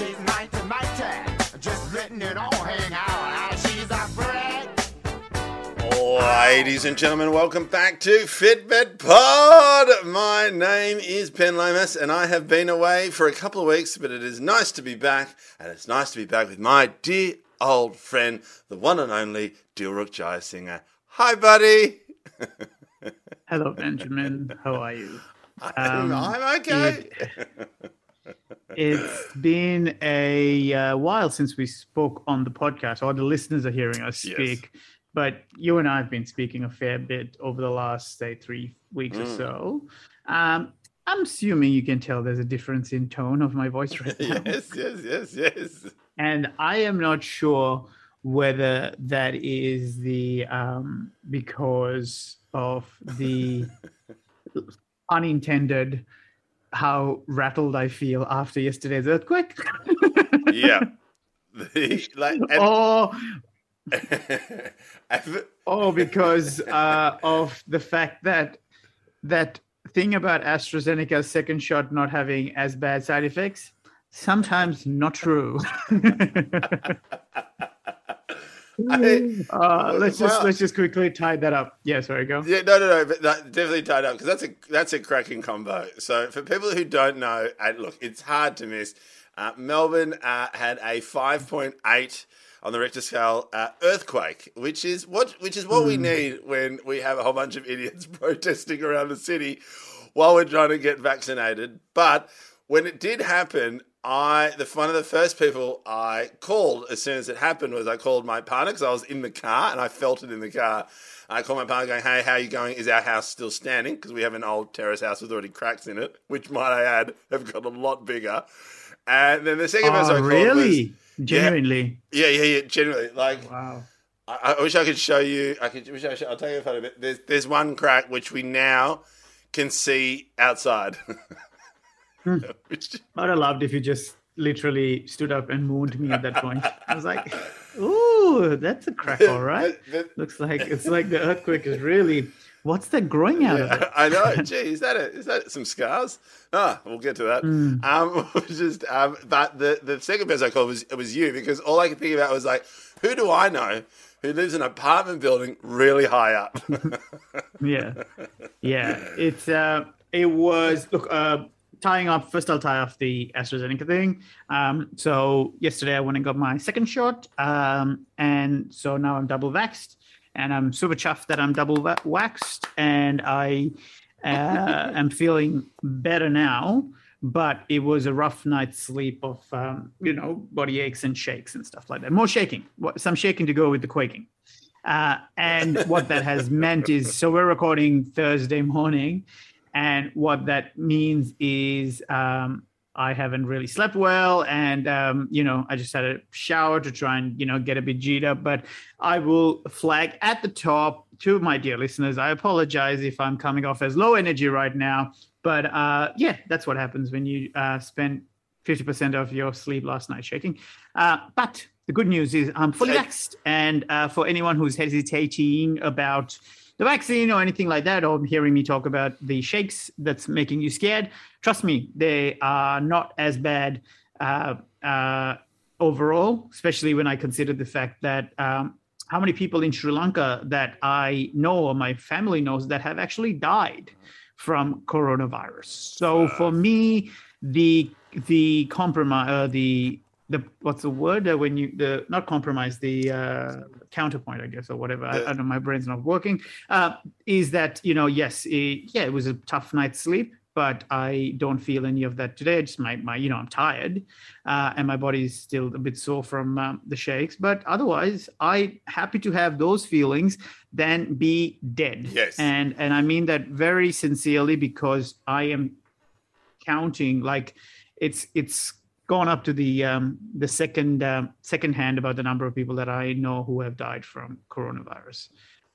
She's mighty, mighty. Just letting it all hang out. She's a bread. Ladies and gentlemen, welcome back to Fitbit Pod. My name is Ben Lomas, and I have been away for a couple of weeks, but it is nice to be back, and it's nice to be back with my dear old friend, the one and only Dilruk Jayasinghe. Hi, buddy. Hello, Benjamin. How are you? I'm, Um, I'm okay. It's been a uh, while since we spoke on the podcast, or the listeners are hearing us Yes. speak. But you and I have been speaking a fair bit over the last, say, three weeks or Mm. so. Um, I'm assuming you can tell there's a difference in tone of my voice right now. yes, yes, yes, yes. and I am not sure whether that is the um, because of the unintended how rattled I feel after yesterday's earthquake, Yeah. Like, and- or I've- or because uh, of the fact that that thing about AstraZeneca's second shot not having as bad side effects. Sometimes not true. I- Uh, let's just Well- let's just quickly tie that up. Yeah, sorry, go. Yeah, no, no, no, but that, definitely tied up because that's a that's a cracking combo. So for people who don't know, and look, it's hard to miss. Uh, Melbourne uh, had a five point eight on the Richter scale uh, earthquake, which is what which is what we need when we have a whole bunch of idiots protesting around the city while we're trying to get vaccinated. But when it did happen, I the one of the first people I called as soon as it happened was I called my partner because I was in the car and I felt it in the car. I called my partner going, "Hey, how are you going? Is our house still standing? Because we have an old terrace house with already cracks in it, which might I add have got a lot bigger." And then the second person oh, I Oh, called really? was, Genuinely? yeah, yeah, yeah, genuinely, like Wow. I, I wish I could show you. I could. Wish I should, I'll tell you a photo. But there's there's one crack which we now can see outside. Which- I would have loved if you just literally stood up and mooned me at that point. I was like, "Ooh, that's a crack, all right." Looks like it's like the earthquake is really. What's that growing out of it? I know. Gee, is that a, is that some scars? Ah, we'll get to that. Hmm. Um, just um, but the the second person I called was it was you because all I could think about was like, who do I know who lives in an apartment building really high up? yeah yeah it's uh it was look uh tying up first i'll tie off the astrazeneca thing. Um so yesterday i went and got my second shot um and so now i'm double vaxxed and i'm super chuffed that i'm double va- waxed and i uh, am feeling better now but it was a rough night's sleep of um, you know body aches and shakes and stuff like that. More shaking some shaking to go with the quaking. Uh, and what that has meant is so we're recording Thursday morning, and what that means is um, I haven't really slept well, and um, you know I just had a shower to try and you know get a bit G'd up. But I will flag at the top to my dear listeners. I apologize if I'm coming off as low energy right now, but uh, yeah, that's what happens when you uh, spend 50% of your sleep last night shaking. Uh, but the good news is I'm fully vaxxed. And uh, for anyone who's hesitating about the vaccine or anything like that, or hearing me talk about the shakes that's making you scared, trust me, they are not as bad uh, uh, overall, especially when I consider the fact that um, how many people in Sri Lanka that I know or my family knows that have actually died from coronavirus. So for me, the the compromise, uh, the the what's the word uh, when you the not compromise the uh, counterpoint, I guess, or whatever. I, I don't know. My brain's not working. Uh, is that you know? Yes, it, yeah, it was a tough night's sleep, but I don't feel any of that today. I Just my my you know I'm tired, uh, and my body's still a bit sore from um, the shakes. But otherwise, I happy to have those feelings than be dead. Yes. and and I mean that very sincerely because I am counting like it's it's gone up to the um, the second um, second hand about the number of people that I know who have died from coronavirus.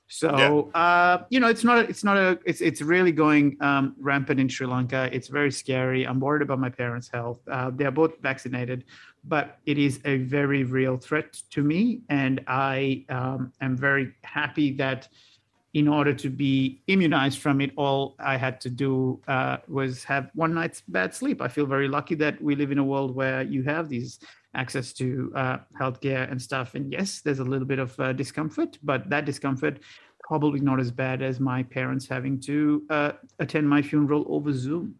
So uh, you know, it's not a, it's not a it's it's really going um, rampant in Sri Lanka. It's very scary. I'm worried about my parents' health. Uh, they are both vaccinated, but it is a very real threat to me, and I um, am very happy that in order to be immunized from it, all I had to do uh, was have one night's bad sleep. I feel very lucky that we live in a world where you have these access to uh, healthcare and stuff. And yes, there's a little bit of uh, discomfort, but that discomfort probably not as bad as my parents having to uh, attend my funeral over Zoom.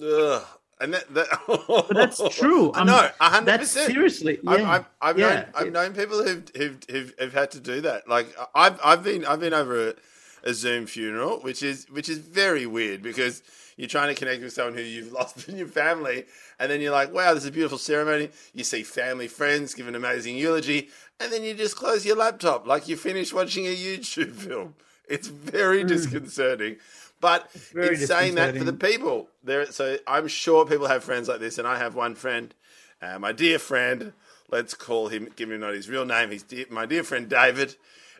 Ugh. And that, that But that's true. I know, a hundred percent. seriously. Yeah. I've, I've, I've, yeah. known, I've known people who've, who've, who've, who've had to do that. Like I've, I've been, I've been over a, a Zoom funeral, which is, which is very weird because you're trying to connect with someone who you've lost in your family, and then you're like, wow, this is a beautiful ceremony. You see family, friends give an amazing eulogy, and then you just close your laptop like you finish watching a YouTube film. It's very disconcerting. But very it's saying that for the people there. So I'm sure people have friends like this, and I have one friend, uh, my dear friend. Let's call him, give him not his real name. He's dear, my dear friend David.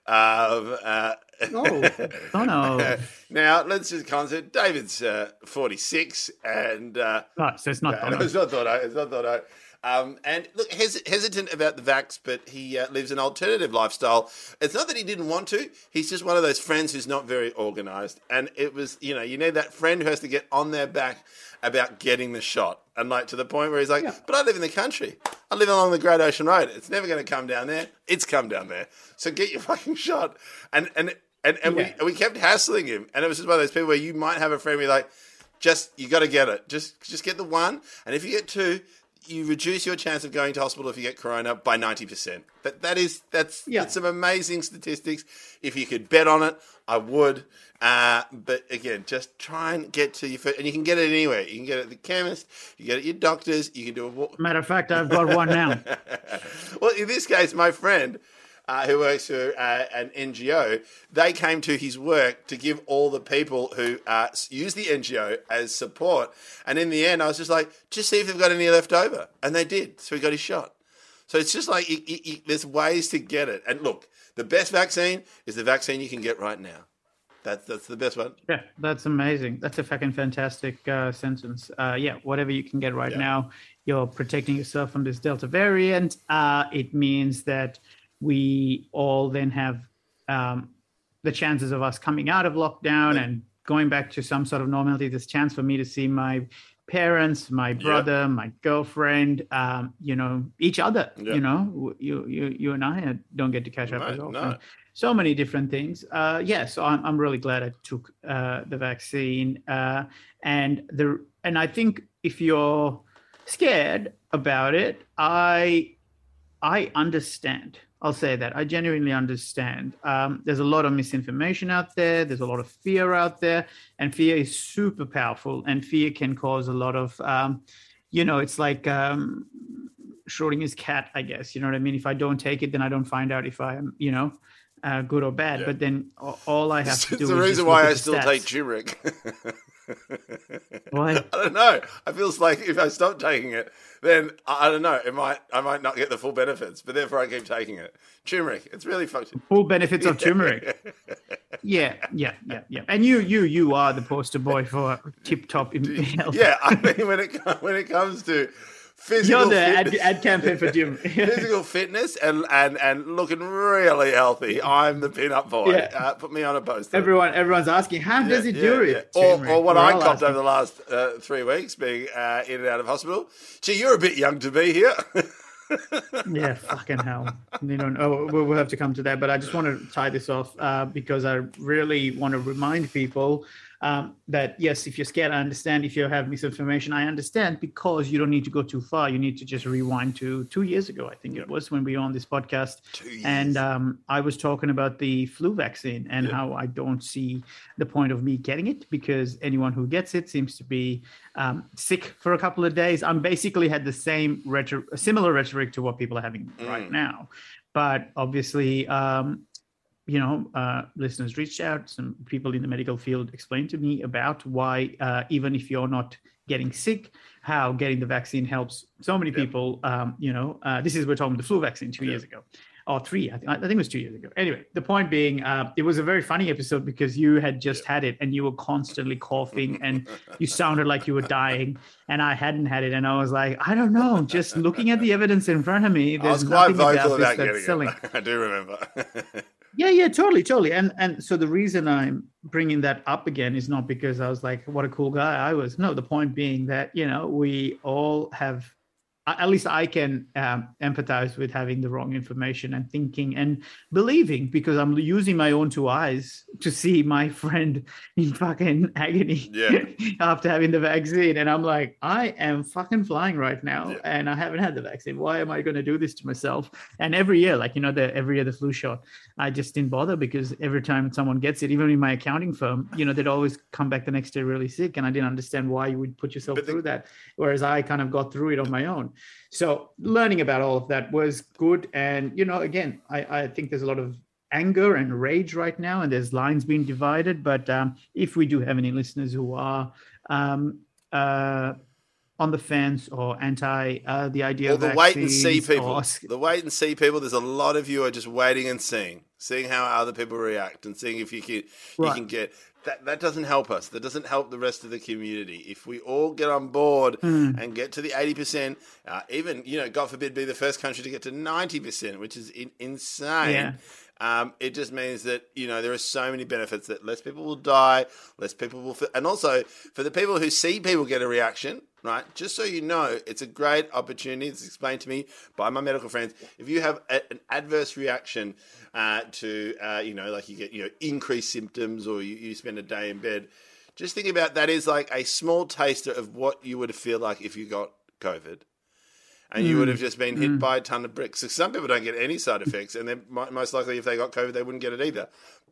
Um, uh, Oh, oh no. now let's just consider David's uh, 46, and uh, Right, so it's not. no, it's not thought It's not thought Um, and look, hes- hesitant about the vax, but he uh, lives an alternative lifestyle. It's not that he didn't want to; he's just one of those friends who's not very organised. And it was, you know, you need that friend who has to get on their back about getting the shot, and like to the point where he's like, Yeah. "But I live in the country. I live along the Great Ocean Road. It's never going to come down there. It's come down there. So get your fucking shot." And and and, and Yeah. we we kept hassling him, and it was just one of those people where you might have a friend be like, just you got to get it. Just just get the one, and if you get two, you reduce your chance of going to hospital if you get corona by ninety percent. That that is that's Yeah. that's some amazing statistics. If you could bet on it, I would. Uh, but again, just try and get to your first, and you can get it anywhere. You can get it at the chemist, you get it at your doctors, you can do a walk. Matter of fact, I've got one now. well, in this case, my friend uh, who works for uh, an NGO, they came to his work to give all the people who uh, use the NGO as support. And in the end, I was just like, just see if they've got any left over. And they did. So he got his shot. So it's just like, you, you, you, there's ways to get it. And look, the best vaccine is the vaccine you can get right now. That's, that's the best one. Yeah, that's amazing. That's a fucking fantastic uh, sentence. Uh, yeah, whatever you can get right Yeah. now, you're protecting yourself from this Delta variant. Uh, it means that we all then have um, the chances of us coming out of lockdown and going back to some sort of normality. This chance for me to see my parents, my brother, my girlfriend, um, you know, each other. Yeah. You know, you you you and I don't get to catch up No, as often no. so many different things. Uh, yeah, so I'm, I'm really glad I took uh, the vaccine, uh, and the and I think if you're scared about it, I I understand. I'll say that I genuinely understand. Um, there's a lot of misinformation out there. There's a lot of fear out there, and fear is super powerful. And fear can cause a lot of, um, you know, it's like um, Schrodinger's cat, I guess. You know what I mean? If I don't take it, then I don't find out if I am, you know, uh, good or bad. Yeah. But then all I have to do is the is reason why I still stats. take turmeric. Why? I don't know. I feels like if I stop taking it, then I don't know. It might I might not get the full benefits, but therefore I keep taking it. Turmeric, it's really functional. Full benefits of turmeric. Yeah, yeah, yeah, yeah. And you, you, you are the poster boy for tip top health. Yeah, I mean when it when it comes to physical You're the ad, ad campaign for gym. physical fitness and, and and looking really healthy, I'm the pin-up boy. Yeah. Uh, put me on a poster. Everyone, everyone's asking, how does he Yeah, do yeah. it? Or, or what We're I copped asking. over the last uh, three weeks, being uh, in and out of hospital. Gee, you're a bit young to be here. yeah, fucking hell. You know, oh, we'll, we'll have to come to that, but I just want to tie this off uh, because I really want to remind people um, that yes, if you're scared, I understand. If you have misinformation, I understand because you don't need to go too far. You need to just rewind to two years ago, I think it was when we were on this podcast, Two and um, I was talking about the flu vaccine and Yeah. how I don't see the point of me getting it because anyone who gets it seems to be um, sick for a couple of days. I'm basically had the same rhetoric, similar rhetoric to what people are having right Mm. now, but obviously, um, you know, uh, listeners reached out. Some people in the medical field explained to me about why, uh, even if you're not getting sick, how getting the vaccine helps so many Yeah. people. Um, you know, uh, this is we're talking the flu vaccine two Yeah. years ago. Or three, I think, I think it was two years ago. Anyway, the point being, uh, it was a very funny episode because you had just had it and you were constantly coughing and you sounded like you were dying, and I hadn't had it, and I was like, I don't know, just looking at the evidence in front of me, I there's was quite nothing vocal about this that's getting selling. it. I do remember. Yeah, yeah, totally, totally. And and so the reason I'm bringing that up again is not because I was like, what a cool guy I was. No, the point being that you know we all have at least I can um, empathize with having the wrong information and thinking and believing because I'm using my own two eyes to see my friend in fucking agony Yeah. after having the vaccine. And I'm like, I am fucking flying right now Yeah. and I haven't had the vaccine. Why am I going to do this to myself? And every year, like, you know, the every year the flu shot, I just didn't bother because every time someone gets it, even in my accounting firm, you know, they'd always come back the next day really sick. And I didn't understand why you would put yourself But the- through that. Whereas I kind of got through it on my own. So learning about all of that was good. And, you know, again, I, I think there's a lot of anger and rage right now, and there's lines being divided. But um, if we do have any listeners who are um, uh, on the fence or anti uh, the idea Or of the wait and see people. or- The wait and see people. There's a lot of you are just waiting and seeing, seeing how other people react, and seeing if you can you can get that. That doesn't help us. That doesn't help the rest of the community. If we all get on board Hmm. and get to the eighty percent, uh, even you know, God forbid, be the first country to get to ninety percent, which is in, insane. Yeah. Um, it just means that you know there are so many benefits that less people will die, less people will, feel, and also for the people who see people get a reaction, right? Just so you know, it's a great opportunity. It's explained to me by my medical friends. If you have a, an adverse reaction uh, to, uh, you know, like you get you know increased symptoms or you, you spend a day in bed, just think about that is like a small taster of what you would feel like if you got COVID and you would have just been hit by a ton of bricks. So some people don't get any side effects, and then mo- most likely, if they got COVID, they wouldn't get it either.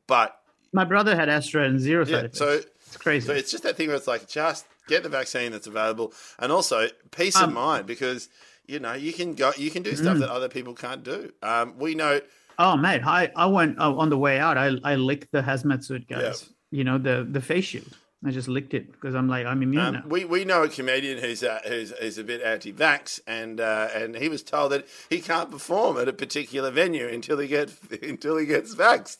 But My brother had Astra and zero side yeah, effects. so it's crazy. so it's just that thing where it's like just get the vaccine that's available, and also peace of Um, mind because you know you can go, you can do stuff Mm. that other people can't do. Um, we know, Oh mate, I I went oh, on the way out. I I licked the hazmat suit guys. You know the the face shield. I just licked it because I'm like I'm immune um, we, we know a comedian who's uh, who's, who's a bit anti-vax, and uh, and he was told that he can't perform at a particular venue until he gets until he gets vaxxed,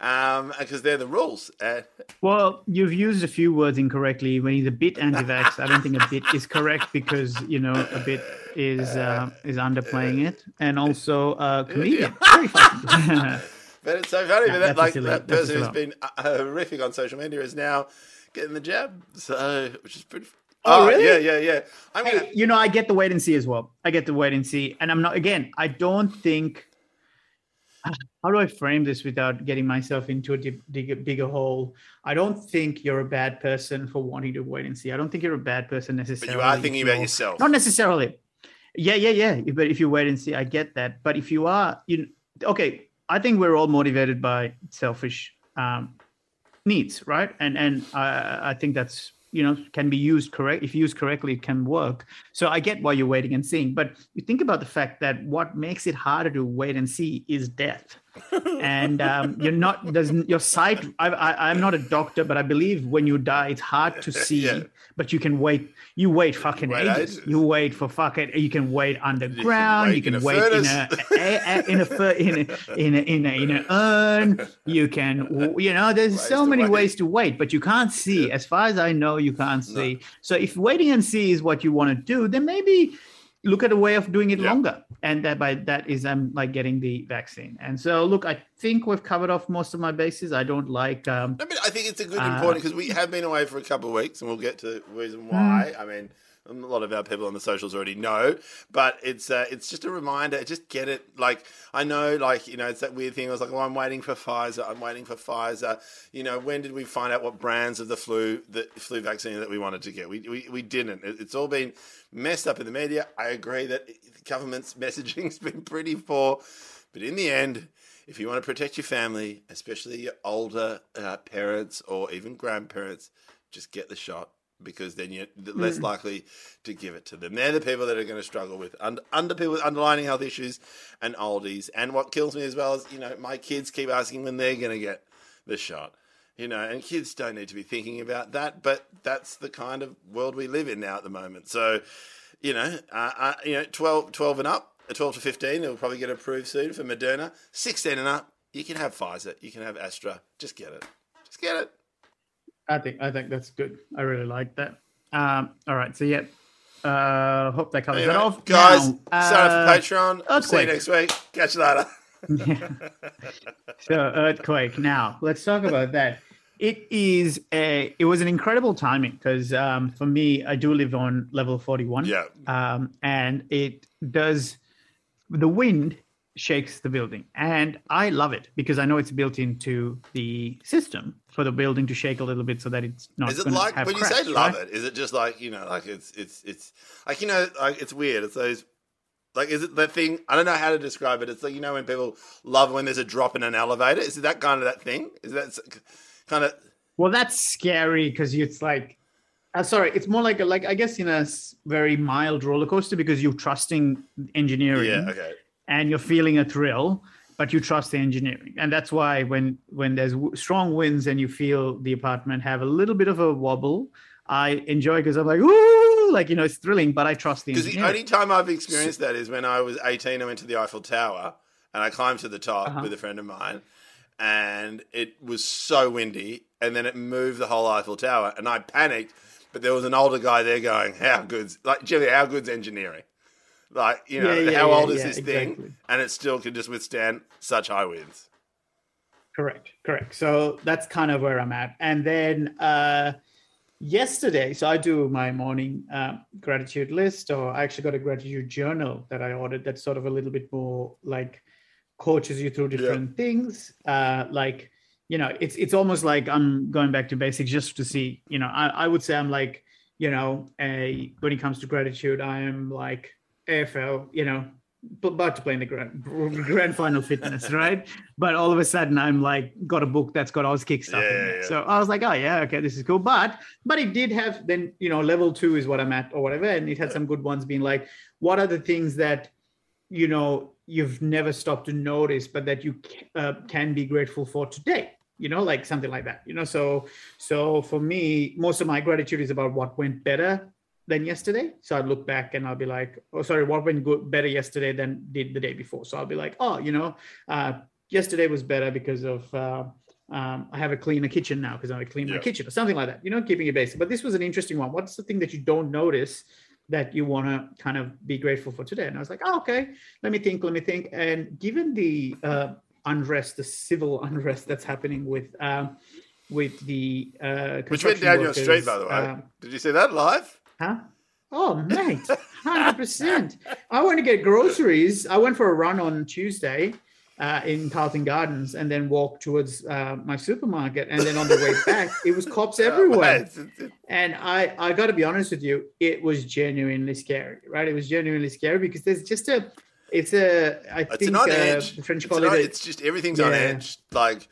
um, because they're the rules. Uh, Well, you've used a few words incorrectly. When he's a bit anti-vax, I don't think a bit is correct because you know a bit is uh, is underplaying it, and also uh, comedian. But it's so funny Yeah, that, like silly- that person who's been uh, horrific on social media is now getting the jab. So, which is pretty. Oh, really? Yeah, yeah, yeah. I'm gonna. hey, you know, I get the wait and see as well. I get the wait and see, and I'm not. Again, I don't think. How do I frame this without getting myself into a dig- bigger hole? I don't think you're a bad person for wanting to wait and see. I don't think you're a bad person necessarily. But necessarily. you are thinking about yourself. Not necessarily. Yeah, yeah, yeah. But if you wait and see, I get that. But if you are, you okay. I think we're all motivated by selfish um, needs, right? And and I, I think that's you know can be used correct. If used correctly, it can work. So I get why you're waiting and seeing. But you think about the fact that what makes it harder to wait and see is death. And um, you're not there's your sight I, I i'm not a doctor but i believe when you die it's hard to see Yeah. but you can wait you wait fucking wait ages. ages. you wait for fucking you can wait underground you wait can, in wait in a, in a in a in a in a in an urn you can you know there's Ways so many wait. ways to wait but you can't see as far as i know you can't see so if waiting and see is what you want to do then maybe look at a way of doing it Yeah. longer and that by that is i'm like getting the vaccine and so look i think we've covered off most of my bases i don't like um No, but I think it's a good Uh, important because we have been away for a couple of weeks, and we'll get to the Hmm. reason why. I mean, a lot of our people on the socials already know, but it's uh, it's just a reminder. Just get it. Like I know, like you know, it's that weird thing. I was like, well, I'm waiting for Pfizer. I'm waiting for Pfizer. You know, when did we find out what brands of the flu the flu vaccine that we wanted to get? We we, we didn't. It- It's all been messed up in the media. I agree that the government's messaging's been pretty poor, but in the end. If you want to protect your family, especially your older uh, parents or even grandparents, just get the shot because then you're less likely to give it to them. They're the people that are going to struggle with under, under people with underlying health issues and oldies. And what kills me as well is, you know, my kids keep asking when they're going to get the shot. You know, and kids don't need to be thinking about that, but that's the kind of world we live in now at the moment. So, you know, uh, uh, you know, 12, 12 and up, uh, 12 to 15, it'll probably get approved soon for Moderna. 16 and up, you can have Pfizer, you can have Astra. Just get it. Just get it. I think i think that's good i really like that um all right so yeah uh hope that covers Anyway, that off guys, Now, sign up uh, for Patreon. See you next week. Catch you later. yeah. So earthquake. Now let's talk about that. It is a. It was an incredible timing because um, for me, I do live on level forty-one. Yeah. Um, and it does. The wind shakes the building, and I love it because I know it's built into the system for the building to shake a little bit so that it's not. Is it like have when you cracks, say love right? it? Is it just like you know, like it's it's it's like you know, like it's weird. It's those like is it that thing? I don't know how to describe it. It's like you know when people love when there's a drop in an elevator. Is it that kind of that thing? Is that kind of Well, that's scary because it's like, uh, sorry, it's more like a, like I guess in a very mild roller coaster because you're trusting engineering yeah? Okay. And you're feeling a thrill, but you trust the engineering, and that's why when when there's w- strong winds and you feel the apartment have a little bit of a wobble, I enjoy because I'm like, ooh, like you know, it's thrilling, but I trust the Because the only time I've experienced that is when I was 18. I went to the Eiffel Tower and I climbed to the top Uh-huh. with a friend of mine, and it was so windy, and then it moved the whole Eiffel Tower, and I panicked. But there was an older guy there going, "How good's like Jimmy? How good's engineering? Like you know, Yeah, yeah, how yeah, old is yeah, this exactly. thing? And it still can just withstand such high winds." Correct, correct. So that's kind of where I'm at. And then uh, yesterday, so I do my morning uh, gratitude list, or I actually got a gratitude journal that I ordered that's sort of a little bit more like coaches you through different things. Uh, like, you know, it's it's almost like I'm going back to basics just to see, you know, I, I would say I'm like, you know, a when it comes to gratitude, I am like AFL, you know, about to play in the grand, grand final fitness, right? But all of a sudden, I'm like, got a book that's got Auskick stuff Yeah, in yeah, yeah. So I was like, oh yeah, okay, this is cool. But but it did have then you know level two is what I'm at or whatever, and it had some good ones being like, what are the things that you know you've never stopped to notice, but that you uh, can be grateful for today. You know, like something like that. You know, so so for me, most of my gratitude is about what went better than yesterday. So I'd look back and I'll be like, oh, sorry, what went good better yesterday than did the day before. So I'll be like, oh, you know, uh, yesterday was better because of uh, um, I have a cleaner kitchen now because I clean my Yeah. kitchen or something like that. You know, keeping it basic. But this was an interesting one. What's the thing that you don't notice that you want to kind of be grateful for today? And I was like, oh, okay, let me think, let me think. And given the uh, unrest, the civil unrest that's happening with um, with the uh, Which went down your street, by the way. um, Did you see that live? Huh? Oh, mate, hundred percent. I went to get groceries. I went for a run on Tuesday uh, in Carlton Gardens, and then walked towards uh, my supermarket. And then on the way back, it was cops everywhere. mate, it's- it's- And I, I got to be honest with you, it was genuinely scary. Right? It was genuinely scary because there's just a, it's a, I It's think an on uh, edge. French It's, call it. it's just everything's on edge. Like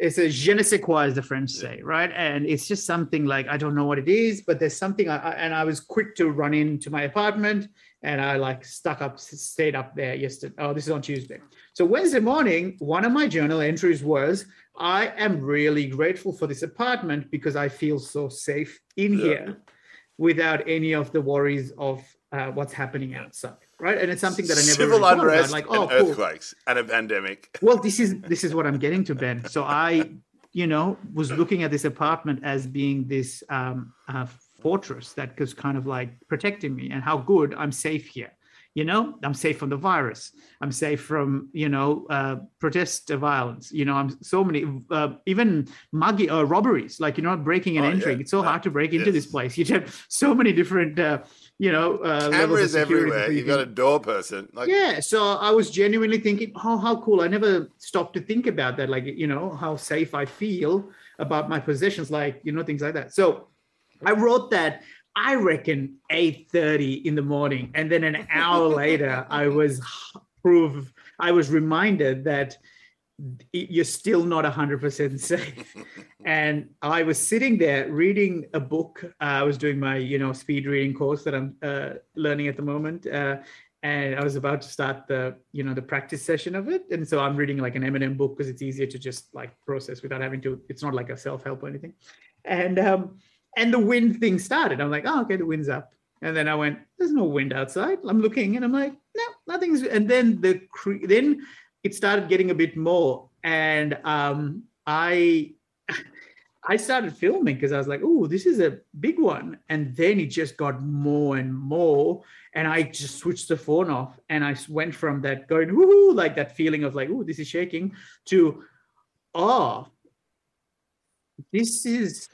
it's a je ne sais quoi, as the French say, right? And it's just something like I don't know what it is, but there's something. I, I- and I was quick to run into my apartment, and I like stuck up, stayed up there yesterday. Oh, this is on Tuesday. So Wednesday morning, one of my journal entries was, "I am really grateful for this apartment because I feel so safe in Yeah. here, without any of the worries of uh, what's happening outside." Right, and it's something that I never civil really unrest Like, oh, and cool. earthquakes and a pandemic. well this is this is what i'm getting to ben. So i you know was looking at this apartment as being this um uh, fortress that was kind of like protecting me and how good i'm safe here. You know i'm safe from the virus. I'm safe from you know uh, protest violence. You know i'm so many uh, even muggy uh, robberies. Like you know breaking and Oh, entering. Yeah. it's so Yeah. hard to break into Yes. this place. You have so many different uh, you know uh, Cameras everywhere. you You've got a door person. Like yeah so i was genuinely thinking oh how cool i never stopped to think about that like you know how safe i feel about my possessions like you know things like that so i wrote that i reckon 8.30 in the morning and then an hour later i was proof i was reminded that you're still not 100% safe. And i was sitting there reading a book uh, i was doing my you know speed reading course that i'm uh, learning at the moment uh, and i was about to start the you know the practice session of it. And so i'm reading like an eminem book because it's easier to just like process without having to it's not like a self-help or anything. And um and the wind thing started. I'm like oh okay the wind's up. And then i went there's no wind outside. I'm looking and i'm like no nothing's and then the cre- then it started getting a bit more and um i I started filming because I was like, oh, this is a big one. And then it just got more and more. And I just switched the phone off and I went from that going, woohoo, like that feeling of like, oh, this is shaking to, oh, this is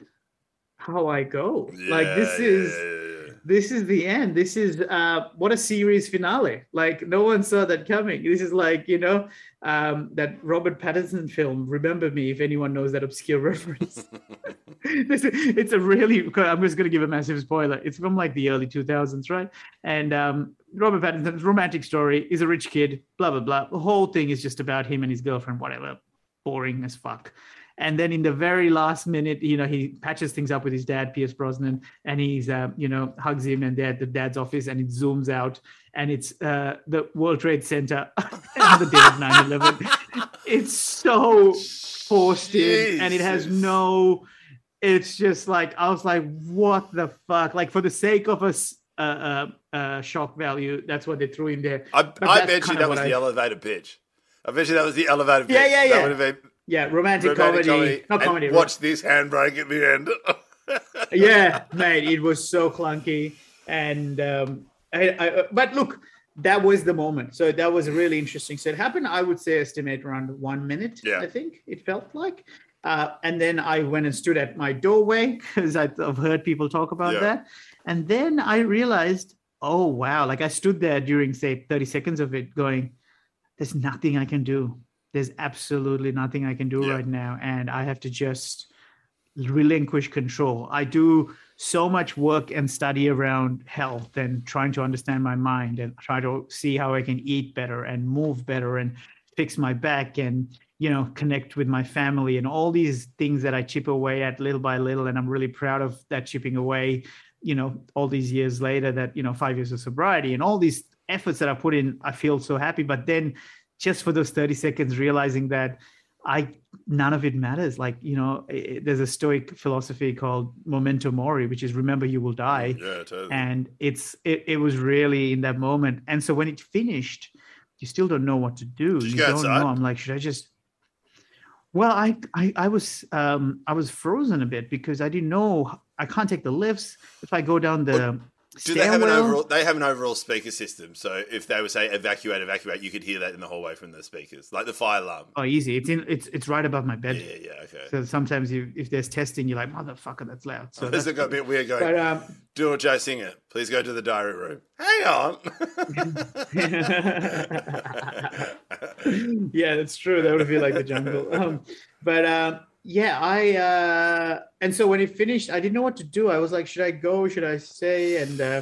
how I go. like this Yeah, is yeah, yeah, yeah. This is the end. This is uh what a series finale. Like no one saw that coming. This is like, you know, um that Robert Pattinson film, Remember Me, if anyone knows that obscure reference. this is, it's a really I'm just gonna give a massive spoiler. It's from like the early 2000s, right? And um Robert Pattinson's romantic story is a rich kid, blah blah blah. The whole thing is just about him and his girlfriend, whatever. Boring as fuck. And then in the very last minute, you know, he patches things up with his dad, Pierce Brosnan, and he's, uh, you know, hugs him and they're at the dad's office and it zooms out and it's uh, the World Trade Center on the day of 9 11. It's so forced in and it has no, it's just like, I was like, what the fuck? Like, for the sake of a s- uh, uh, uh, shock value, that's what they threw in there. I, I bet you that was what the I- elevator pitch. I bet you that was the elevator pitch. Yeah, yeah, That yeah. would have been Yeah, romantic, romantic comedy, not and comedy. Watch this handbrake at the end. yeah, mate, it was so clunky. And um, I, I, but look, that was the moment. So that was really interesting. So it happened, I would say, estimate around one minute. Yeah. I think it felt like. Uh, and then I went and stood at my doorway because I've heard people talk about Yeah. that. And then I realized, oh wow! Like I stood there during say thirty seconds of it, going, "There's nothing I can do. There's absolutely nothing I can do Yeah. right now, and I have to just." relinquish control. I do so much work and study around health and trying to understand my mind and try to see how I can eat better and move better and fix my back and you know connect with my family and all these things that I chip away at little by little and I'm really proud of that chipping away you know all these years later that you know 5 years of sobriety and all these efforts that I put in I feel so happy but then just for those 30 seconds realizing that I none of it matters. Like you know, i- there's a Stoic philosophy called memento mori, which is remember you will die, yeah, totally. and it's it, it was really in that moment. And so when it finished, you still don't know what to do. Did you you don't outside? know. I'm like, should I just? Well, I, I I was um I was frozen a bit because I didn't know I can't take the lifts. If I go down the Do they have an overall? They have an overall speaker system. So if they would say evacuate, evacuate, you could hear that in the hallway from the speakers, like the fire alarm. Oh, easy. It's in. It's it's right above my bed. Yeah, yeah, okay. So sometimes you, if there's testing, you're like, motherfucker, that's loud. So This got a bit weird going. but um, Do a Joe Singer. Please go to the diary room. Hang on. yeah, that's true. That would feel like the jungle. Um, but um, yeah, I uh, and so when it finished, I didn't know what to do. I was like, should I go? Should I stay? And uh,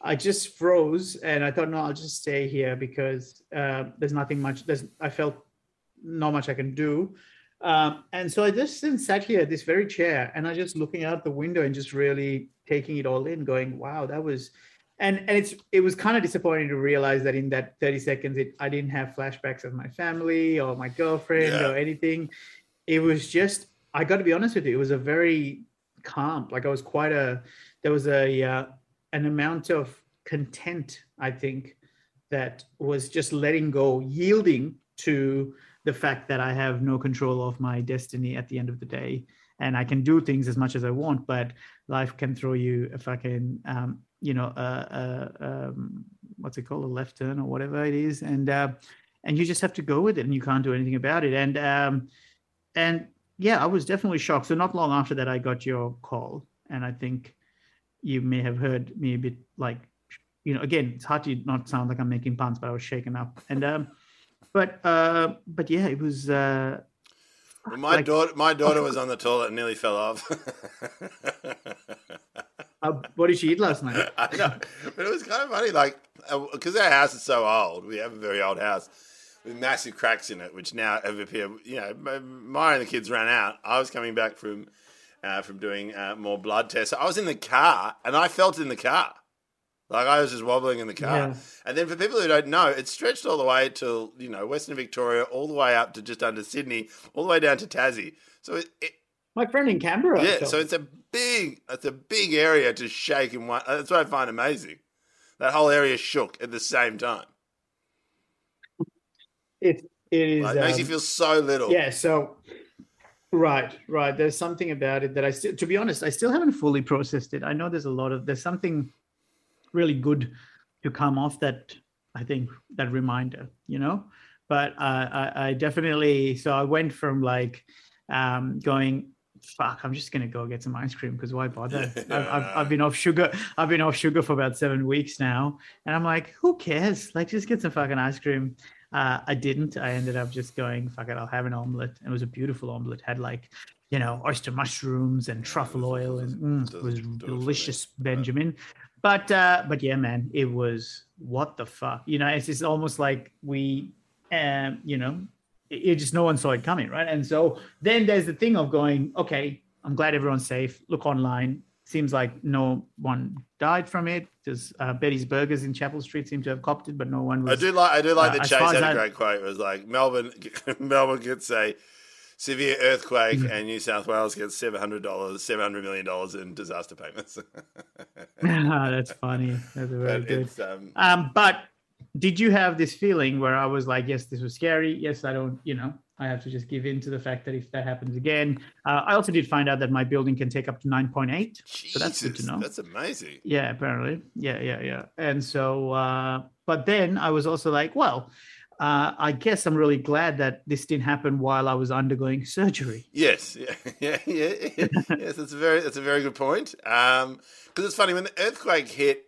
I just froze, and I thought, no, I'll just stay here because uh, there's nothing much. There's I felt not much I can do. Um, and so I just sat here at this very chair and I just looking out the window and just really taking it all in, going, wow, that was and and it's it was kind of disappointing to realize that in that 30 seconds it I didn't have flashbacks of my family or my girlfriend Yeah. or anything. It was just I got to be honest with you, it was a very calm, like I was quite a there was a uh, an amount of content, I think, that was just letting go, yielding to the fact that I have no control of my destiny at the end of the day. And I can do things as much as I want, but life can throw you a fucking, um, you know, um, what's it called, a left turn or whatever it is, and uh, and you just have to go with it, and you can't do anything about it. And um, and yeah, I was definitely shocked. So not long after that, I got your call, and I think you may have heard me a bit like, you know, again, it's hard to not sound like I'm making puns, but I was shaken up, and um, but uh, but yeah, it was. Uh, Well, my Like- daughter, my daughter was on the toilet and nearly fell off. uh, what did she eat last night? I know, but it was kind of funny, like because our house is so old. We have a very old house with massive cracks in it, which now have appeared. You know, Maya and the kids ran out. I was coming back from uh, from doing uh, more blood tests. I was in the car and I felt in the car. Like I was just wobbling in the car. Yeah. And then for people who don't know, it stretched all the way to, you know, Western Victoria, all the way up to just under Sydney, all the way down to Tassie. So it, it My friend in Canberra. yeah, so it's a big, it's a big area to shake in one. That's what I find amazing. That whole area shook at the same time. It it is. It makes you um, feel so little. Yeah. So Right, right. There's something about it that I still, to be honest, I still haven't fully processed it. I know there's a lot of, there's something really good to come off that, I think, that reminder, you know? But uh, I, I definitely, so I went from like um, going, fuck, I'm just gonna go get some ice cream because why bother? I've, I've, I've been off sugar. I've been off sugar for about seven weeks now, and I'm like, who cares? Like, just get some fucking ice cream. Uh, I didn't. I ended up just going, fuck it, I'll have an omelette. And it was a beautiful omelette. Had like, you know, oyster mushrooms and truffle oil, and mm, it was delicious, Benjamin. But uh, but yeah, man, it was what the fuck. You know, it's just almost like we, um, you know, it just no one saw it coming, right? And so then there's the thing of going, okay, I'm glad everyone's safe. Look online. Seems like no one died from it. There's uh, Betty's Burgers in Chapel Street seem to have copped it, but no one was. I do like I do like Uh, as Chase far had a I- great quote. It was like Melbourne Melbourne gets a severe earthquake Mm. and New South Wales gets seven hundred dollars, seven hundred million dollars in disaster payments. That's funny. That's very but good. um, Um, but did you have this feeling where I was like, yes, this was scary. Yes, I don't, you know, I have to just give in to the fact that if that happens again, uh, I also did find out that my building can take up to 9.8. So that's good to know. That's amazing. Yeah, apparently. Yeah, yeah, yeah. And so, uh, but then I was also like, well, uh, I guess I'm really glad that this didn't happen while I was undergoing surgery. Yes, yeah, yeah, yeah. yes, that's a very that's a very good point. Um, because it's funny when the earthquake hit.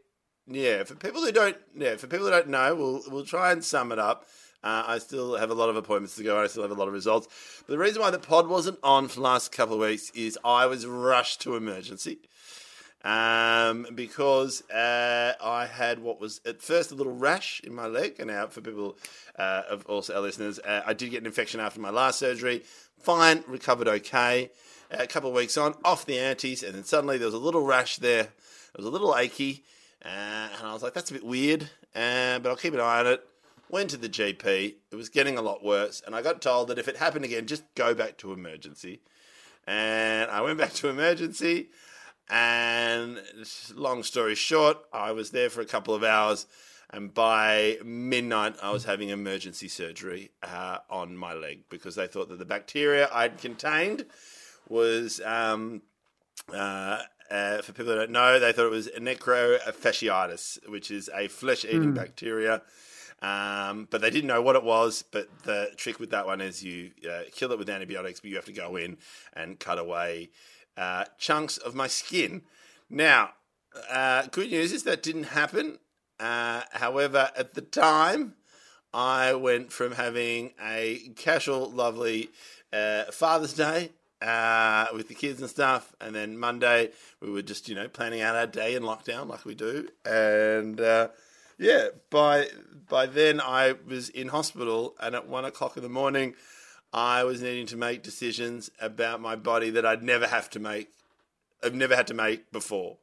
Yeah, for people who don't, yeah, for people who don't know, we'll we'll try and sum it up. Uh, I still have a lot of appointments to go. I still have a lot of results. But the reason why the pod wasn't on for the last couple of weeks is I was rushed to emergency um, because uh, I had what was at first a little rash in my leg. And now, for people, uh, of also our listeners, uh, I did get an infection after my last surgery. Fine, recovered okay. a couple of weeks on, off the antes, and then suddenly there was a little rash there. It was a little achy, uh, and I was like, "That's a bit weird," uh, but I'll keep an eye on it. Went to the GP. It was getting a lot worse, and I got told that if it happened again, just go back to emergency. And I went back to emergency. And long story short, I was there for a couple of hours, and by midnight, I was having emergency surgery uh, on my leg because they thought that the bacteria I'd contained was, um, uh, uh, for people that don't know, they thought it was necrophagiitis, which is a flesh-eating bacteria. Um, but they didn't know what it was. But the trick with that one is you uh, kill it with antibiotics, but you have to go in and cut away uh, chunks of my skin. Now, uh, good news is that didn't happen. Uh, however, at the time, I went from having a casual, lovely uh, Father's Day uh, with the kids and stuff, and then Monday we were just you know planning out our day in lockdown like we do, and uh, yeah, by by then I was in hospital, and at one o'clock in the morning, I was needing to make decisions about my body that I'd never have to make. I've never had to make before.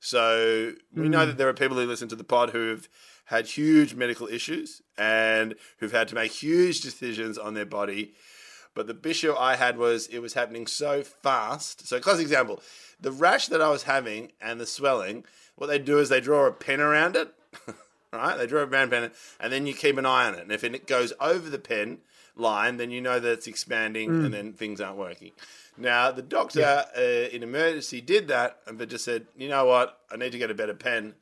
So we know hmm. that there are people who listen to the pod who've had huge medical issues and who've had to make huge decisions on their body. But the issue I had was it was happening so fast. So, classic example, the rash that I was having and the swelling, what they do is they draw a pen around it, right? They draw a round pen, and then you keep an eye on it. And if it goes over the pen line, then you know that it's expanding, and then things aren't working. Now, the doctor uh, in emergency did that, and but just said, you know what, I need to get a better pen.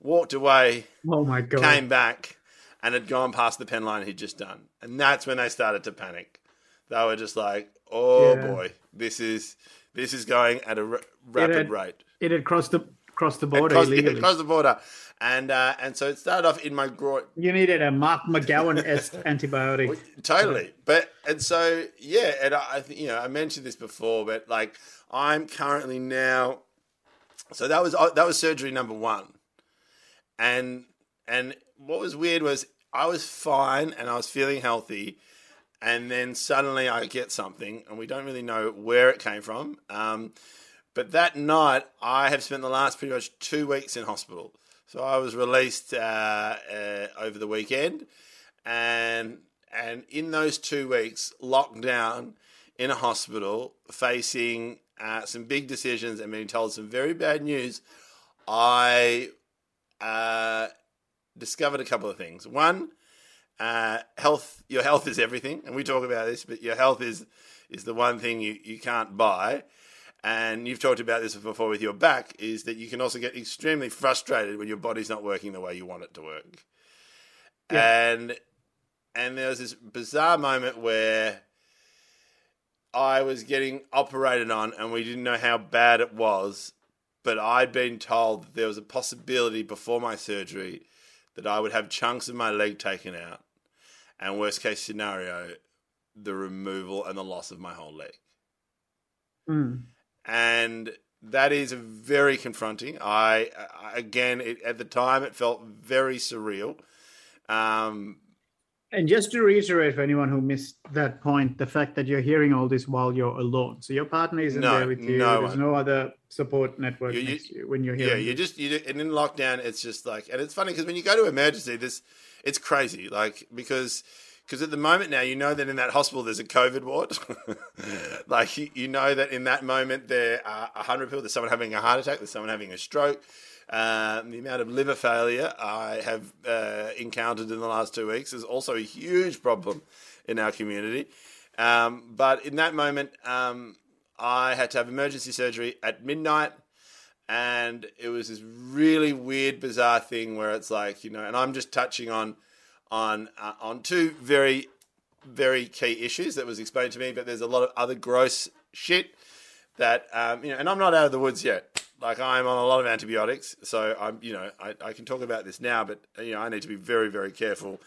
Walked away, Oh my god! came back, and had gone past the pen line he'd just done. And that's when they started to panic. They were just like, "Oh Yeah. boy, this is this is going at a r- rapid had- rate It had crossed the crossed the border across, illegally. across the border." And uh, and so it started off in my groin. You needed a Mark McGowan esque antibiotic. Totally, but and so yeah, and I, I think you know I mentioned this before, but like I'm currently now. So that was that was surgery number one, and and what was weird was I was fine and I was feeling healthy, and then suddenly I get something, and we don't really know where it came from. Um, but that night, I have spent the last pretty much two weeks in hospital. So I was released uh, uh, over the weekend, and and in those two weeks, locked down in a hospital, facing uh, some big decisions and being told some very bad news, I uh, discovered a couple of things. One, uh, health. Your health is everything, and we talk about this, but your health is is the one thing you, you can't buy. And you've talked about this before with your back, is that you can also get extremely frustrated when your body's not working the way you want it to work. Yeah. And and there was this bizarre moment where I was getting operated on, and we didn't know how bad it was, but I'd been told that there was a possibility before my surgery that I would have chunks of my leg taken out, and worst case scenario, the removal and the loss of my whole leg. Mm. And that is very confronting. I, I again, it, at the time, it felt very surreal. Um, And just to reiterate for anyone who missed that point, the fact that you're hearing all this while you're alone. So your partner isn't No, there with you. no There's one. no other support network You- you- you when you're here. Yeah, you just you and in lockdown, it's just like, and it's funny because when you go to emergency, this it's crazy, like because because at the moment now you know that in that hospital there's a COVID ward, like you, you know that in that moment there are hundred people. There's someone having a heart attack. There's someone having a stroke. Um, the amount of liver failure I have uh, encountered in the last two weeks is also a huge problem in our community. Um, but in that moment, um, I had to have emergency surgery at midnight and it was this really weird, bizarre thing where it's like you know, and I'm just touching on on uh, on two very very key issues that was explained to me, but there's a lot of other gross shit that um, you know, and I'm not out of the woods yet. Like I'm on a lot of antibiotics, so I'm you know I, I can talk about this now, but you know I need to be very very careful.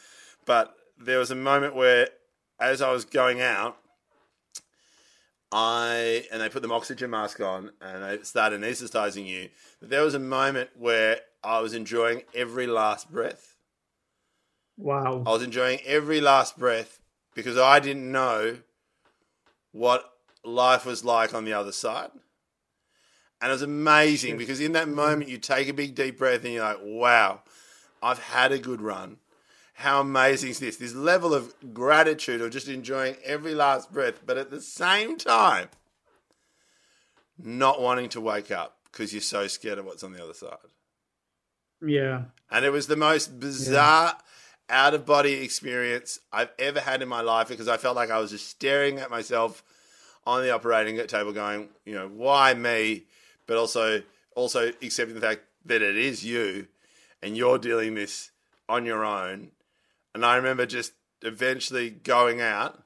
But there was a moment where, as I was going out, I and they put the oxygen mask on and they started anesthetizing you. But there was a moment where I was enjoying every last breath. Wow. I was enjoying every last breath because I didn't know what life was like on the other side. And it was amazing because in that moment you take a big deep breath and you're like, wow, I've had a good run. How amazing is this? This level of gratitude of just enjoying every last breath, but at the same time, not wanting to wake up because you're so scared of what's on the other side. Yeah. And it was the most bizarre out of body experience I've ever had in my life because I felt like I was just staring at myself on the operating table going, you know, why me? But also also accepting the fact that it is you and you're dealing this on your own. And I remember just eventually going out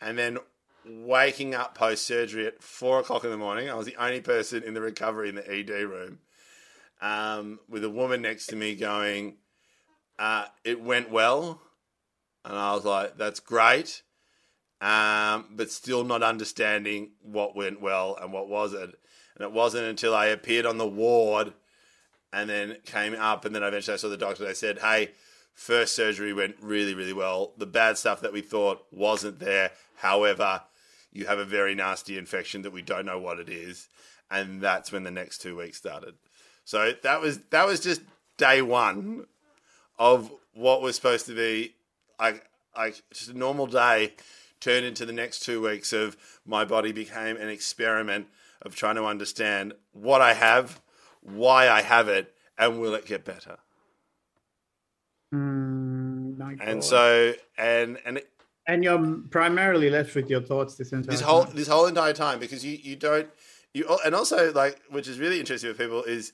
and then waking up post surgery at four o'clock in the morning. I was the only person in the recovery in the ED room um, with a woman next to me going, uh, It went well. And I was like, That's great. Um, but still not understanding what went well and what wasn't. And it wasn't until I appeared on the ward and then came up and then eventually I saw the doctor. They said, Hey, first surgery went really, really well. The bad stuff that we thought wasn't there. However, you have a very nasty infection that we don't know what it is. And that's when the next two weeks started. So that was that was just day one of what was supposed to be like like just a normal day turned into the next two weeks of my body became an experiment of trying to understand what I have, why I have it, and will it get better. Mm, And so and and it, and you're primarily left with your thoughts this entire this whole time. this whole entire time because you you don't you and also like which is really interesting with people is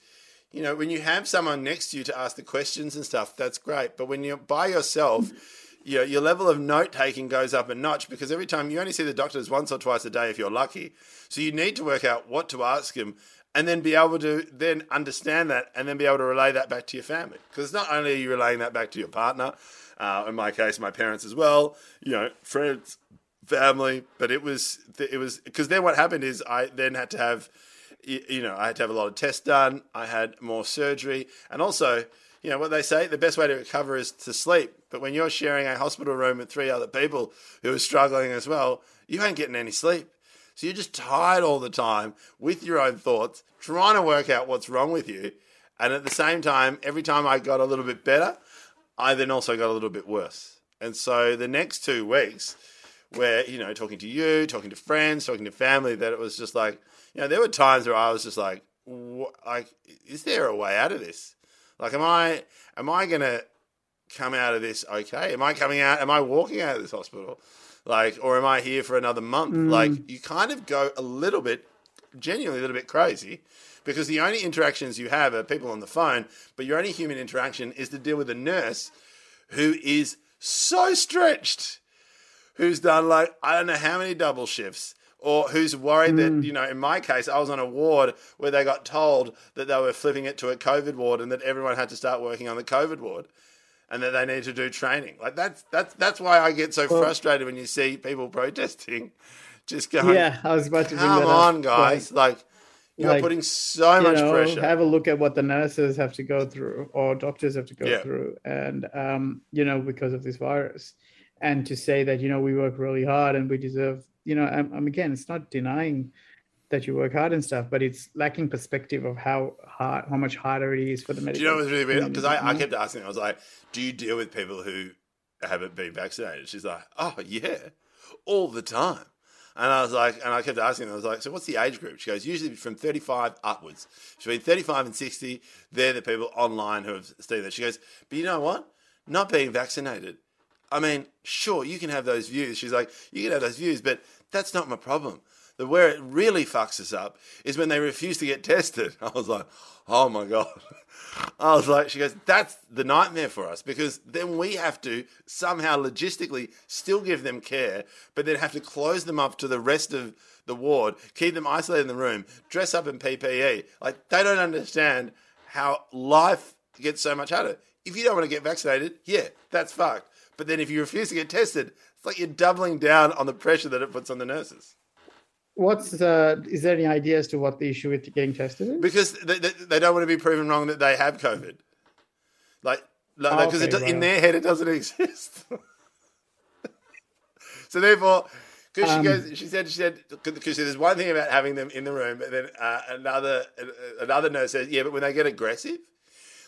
you know when you have someone next to you to ask the questions and stuff that's great. But when you're by yourself you know, your level of note taking goes up a notch because every time you only see the doctors once or twice a day if you're lucky. So you need to work out what to ask him and then be able to then understand that and then be able to relay that back to your family. Because not only are you relaying that back to your partner uh, in my case my parents as well you know friends family, but it was it was because then what happened is I then had to have you know I had to have a lot of tests done. I had more surgery, and also you know what they say the best way to recover is to sleep. But when you're sharing a hospital room with three other people who are struggling as well, you ain't getting any sleep. So you're just tired all the time with your own thoughts, trying to work out what's wrong with you. And at the same time, every time I got a little bit better, I then also got a little bit worse. And so the next two weeks, where you know talking to you talking to friends talking to family that it was just like you know there were times where i was just like like is there a way out of this like am i am i gonna come out of this okay? Am I coming out? Am I walking out of this hospital? Like, or am I here for another month? Mm. Like, you kind of go a little bit, genuinely a little bit crazy because the only interactions you have are people on the phone, but your only human interaction is to deal with a nurse who is so stretched, who's done like, I don't know how many double shifts. Or who's worried that, you know, in my case, I was on a ward where they got told that they were flipping it to a COVID ward and that everyone had to start working on the COVID ward and that they need to do training. Like that's that's that's why I get so frustrated when you see people protesting. Just going, Yeah, I was about to bring come that on, up. guys! Like, you're like, putting so you much know, pressure. have a look at what the nurses have to go through or doctors have to go Yeah. through and um, you know because of this virus and to say that you know we work really hard and we deserve you know I'm, I'm again it's not denying that you work hard and stuff but it's lacking perspective of how hard how much harder it is for the Do medical you know what's really weird? Because I, I mm-hmm. kept asking, I was like, "Do you deal with people who haven't been vaccinated?" She's like, "Oh yeah, all the time." And I was like, and I kept asking, I was like, "So what's the age group?" She goes, "Usually from 35 upwards. Between 35 and 60, they're the people online who have seen that." She goes, "But you know what? Not being vaccinated. I mean, sure, you can have those views." She's like, "You can have those views, but that's not my problem." The where it really fucks us up is when they refuse to get tested. I was like, oh my god. I was like, she goes, that's the nightmare for us because then we have to somehow logistically still give them care, but then have to close them up to the rest of the ward, keep them isolated in the room, dress up in PPE. Like they don't understand how life gets so much harder. If you don't want to get vaccinated, yeah, that's fucked. But then if you refuse to get tested, it's like you're doubling down on the pressure that it puts on the nurses. what's uh, is there any idea as to what the issue with getting tested is because they, they, they don't want to be proven wrong that they have COVID. Like, like because Okay, in their head it doesn't exist. so therefore, because Um, she goes, she said, she said, because there's one thing about having them in the room, but then uh, another another nurse says, yeah, but when they get aggressive.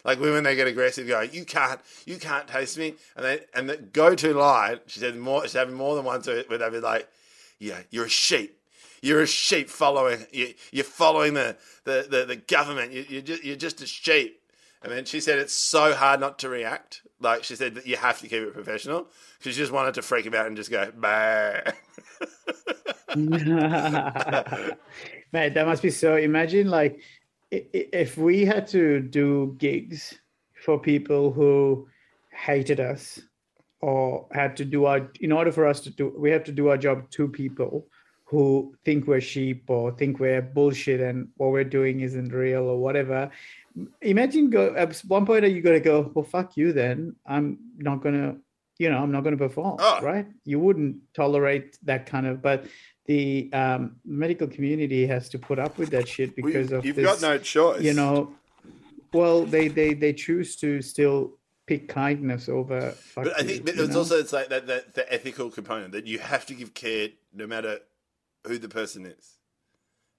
Like women, they get aggressive, go, you can't, you can't taste me, and they and the go-to line, she said more, she's having more than one, once where they'd be like, yeah, you're a sheep, you're a sheep following, you, you're following the the, the, the government, you, you're just you're just a sheep. And then she said it's so hard not to react. Like she said that you have to keep it professional she just wanted to freak him out and just go, bah. Mate, that must be so. Imagine like if we had to do gigs for people who hated us or had to do our in order for us to do we have to do our job to people who think we're sheep or think we're bullshit and what we're doing isn't real or whatever imagine go at one point are you going to go well fuck you then i'm not going to you know i'm not going to perform Oh. right you wouldn't tolerate that kind of but the um, medical community has to put up with that shit Well, because you- of you've this, got no choice. you know well they they they choose to still pick kindness over But I think but it's know? also it's like that, that the ethical component that you have to give care no matter who the person is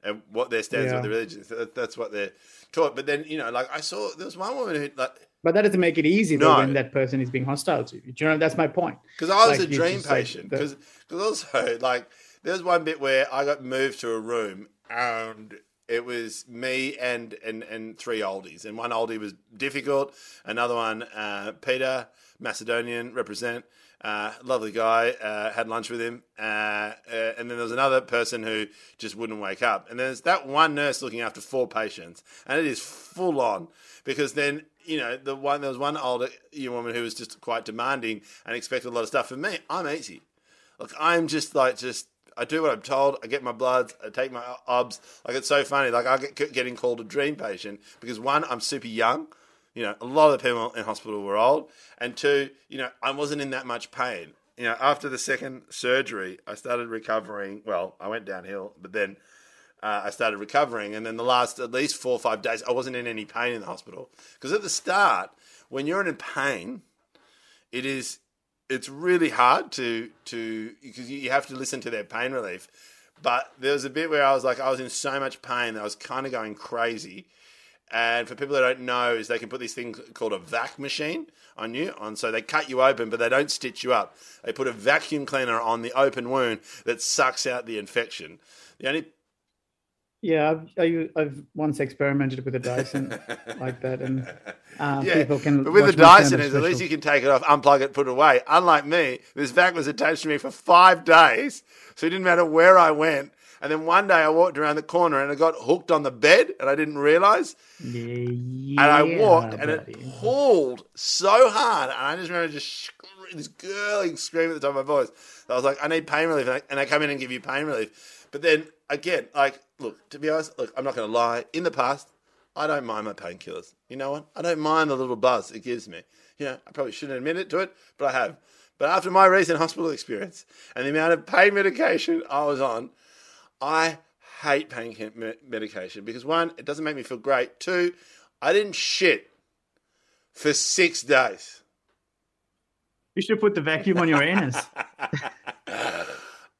and what their stance Yeah. with the religion. That, that's what they're taught. But then you know, like I saw there was one woman who like but that doesn't make it easy though when that person is being hostile to you. Do you know that's my point. because I was Like, a dream like, patient. the- Because also like there was one bit where I got moved to a room and it was me and and and three oldies, and one oldie was difficult. Another one, uh, Peter Macedonian, represent. Uh, lovely guy. Uh, had lunch with him, uh, uh, and then there was another person who just wouldn't wake up. And there's that one nurse looking after four patients, and it is full on because then you know the one there was one older woman who was just quite demanding and expected a lot of stuff. For me, I'm easy. Look, I'm just like just I do what I'm told. I get my bloods. I take my obs. Like it's so funny. Like I get getting called a dream patient because one, I'm super young. You know, a lot of the people in hospital were old, and two, you know, I wasn't in that much pain. You know, after the second surgery, I started recovering. Well, I went downhill, but then uh, I started recovering, and then the last at least four or five days, I wasn't in any pain in the hospital. Because at the start, when you're in pain, it is it's really hard to to because you have to listen to their pain relief. But there was a bit where I was like, I was in so much pain that I was kind of going crazy. And for people that don't know, is they can put this thing called a vac machine on you, on so they cut you open, but they don't stitch you up. They put a vacuum cleaner on the open wound that sucks out the infection. The only Yeah, I've, I, I've once experimented with a Dyson like that, and uh, Yeah, people can. but with the my Dyson, is at least you can take it off, unplug it, put it away. Unlike me, this vac was attached to me for five days, so it didn't matter where I went. And then one day I walked around the corner and it got hooked on the bed, and I didn't realize. Yeah, And I walked, and it pulled so hard, and I just remember just screaming, this girling scream at the top of my voice. I was like, I need pain relief, and they, and they come in and give you pain relief. But then again, like, look, to be honest, look, I'm not going to lie. In the past, I don't mind my painkillers. You know what? I don't mind the little buzz it gives me. You know, I probably shouldn't admit it to it, but I have. But after my recent hospital experience and the amount of pain medication I was on, I hate pain me- medication because one, it doesn't make me feel great. Two, I didn't shit for six days. You should put the vacuum on your anus.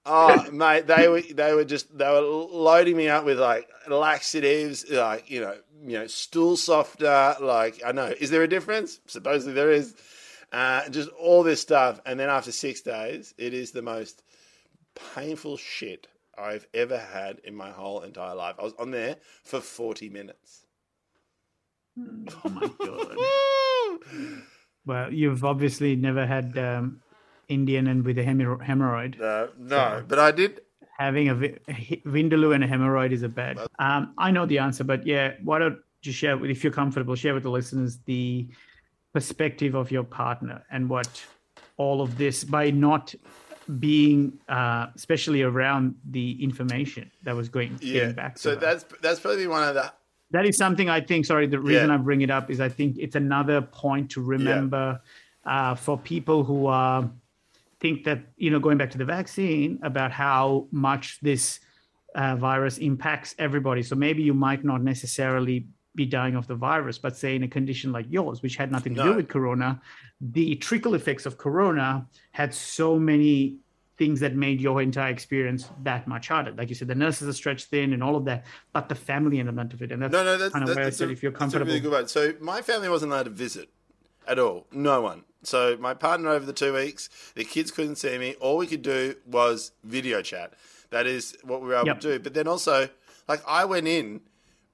Oh, mate, they were they were just they were loading me up with like laxatives, like you know, you know, stool softer. Like I know, is there a difference? Supposedly there is. Uh, just all this stuff, and then after six days, it is the most painful shit I've ever had in my whole entire life. I was on there for forty minutes. oh my god! Well, you've obviously never had um, Indian and with a hemorrho- hemorrhoid. No, no, but I did. Having a vi- he- vindaloo and a hemorrhoid is a bad. Um, I know the answer, but yeah, why don't you share with, if you're comfortable, share with the listeners the perspective of your partner and what all of this by not being uh, especially around the information that was going Yeah. back to So her. that's that's probably one of the that is something I think. Sorry, the reason Yeah. I bring it up is I think it's another point to remember uh, for people who uh, think that you know going back to the vaccine about how much this uh, virus impacts everybody. So maybe you might not necessarily be dying of the virus, but say in a condition like yours, which had nothing to do with corona, the trickle effects of corona had so many things that made your entire experience that much harder. Like you said, the nurses are stretched thin and all of that, but the family element of it. And that's No, no, that's, kind of that's, why I said a, if you're that's comfortable. really good. So my family wasn't allowed to visit at all. No one. So my partner over the two weeks, the kids couldn't see me. All we could do was video chat. That is what we were able Yep. to do. But then also, like I went in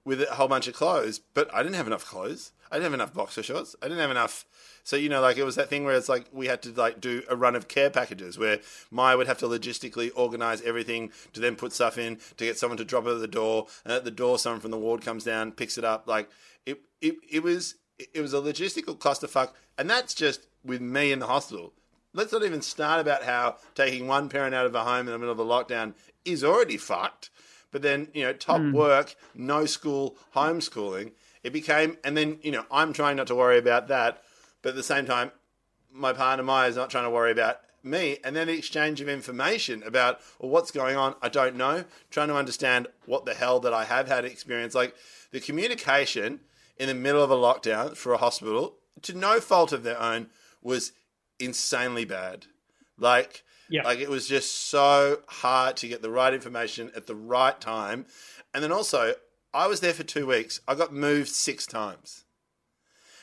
with a whole bunch of clothes, but I didn't have enough clothes. I didn't have enough boxer shorts. I didn't have enough. So you know, like it was that thing where it's like we had to like do a run of care packages where Maya would have to logistically organize everything to then put stuff in to get someone to drop it at the door, and at the door, someone from the ward comes down, picks it up. Like it, it, it was, it was a logistical clusterfuck, and that's just with me in the hospital. Let's not even start about how taking one parent out of a home in the middle of a lockdown is already fucked. But then, you know, top hmm. work, no school, homeschooling, it became, and then, you know, I'm trying not to worry about that. But at the same time, my partner Maya is not trying to worry about me. And then the exchange of information about well, what's going on, I don't know. Trying to understand what the hell that I have had experience. Like the communication in the middle of a lockdown for a hospital, to no fault of their own, was insanely bad. Like, Yeah. like it was just so hard to get the right information at the right time. And then also, I was there for two weeks. I got moved six times.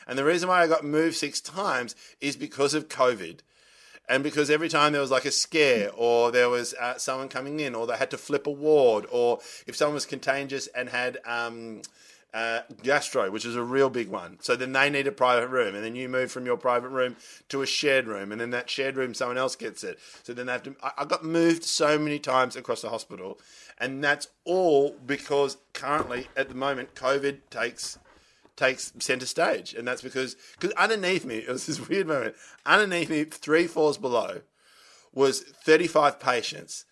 And the reason why I got moved six times is because of COVID. And because every time there was like a scare, or there was uh, someone coming in, or they had to flip a ward, or if someone was contagious and had um, uh, gastro, which is a real big one. So then they need a private room, and then you move from your private room to a shared room, and then that shared room, someone else gets it. So then they have to. I, I got moved so many times across the hospital, and that's all because currently, at the moment, COVID takes takes center stage, and that's because because underneath me, it was this weird moment. Underneath me, three floors below, was 35 patients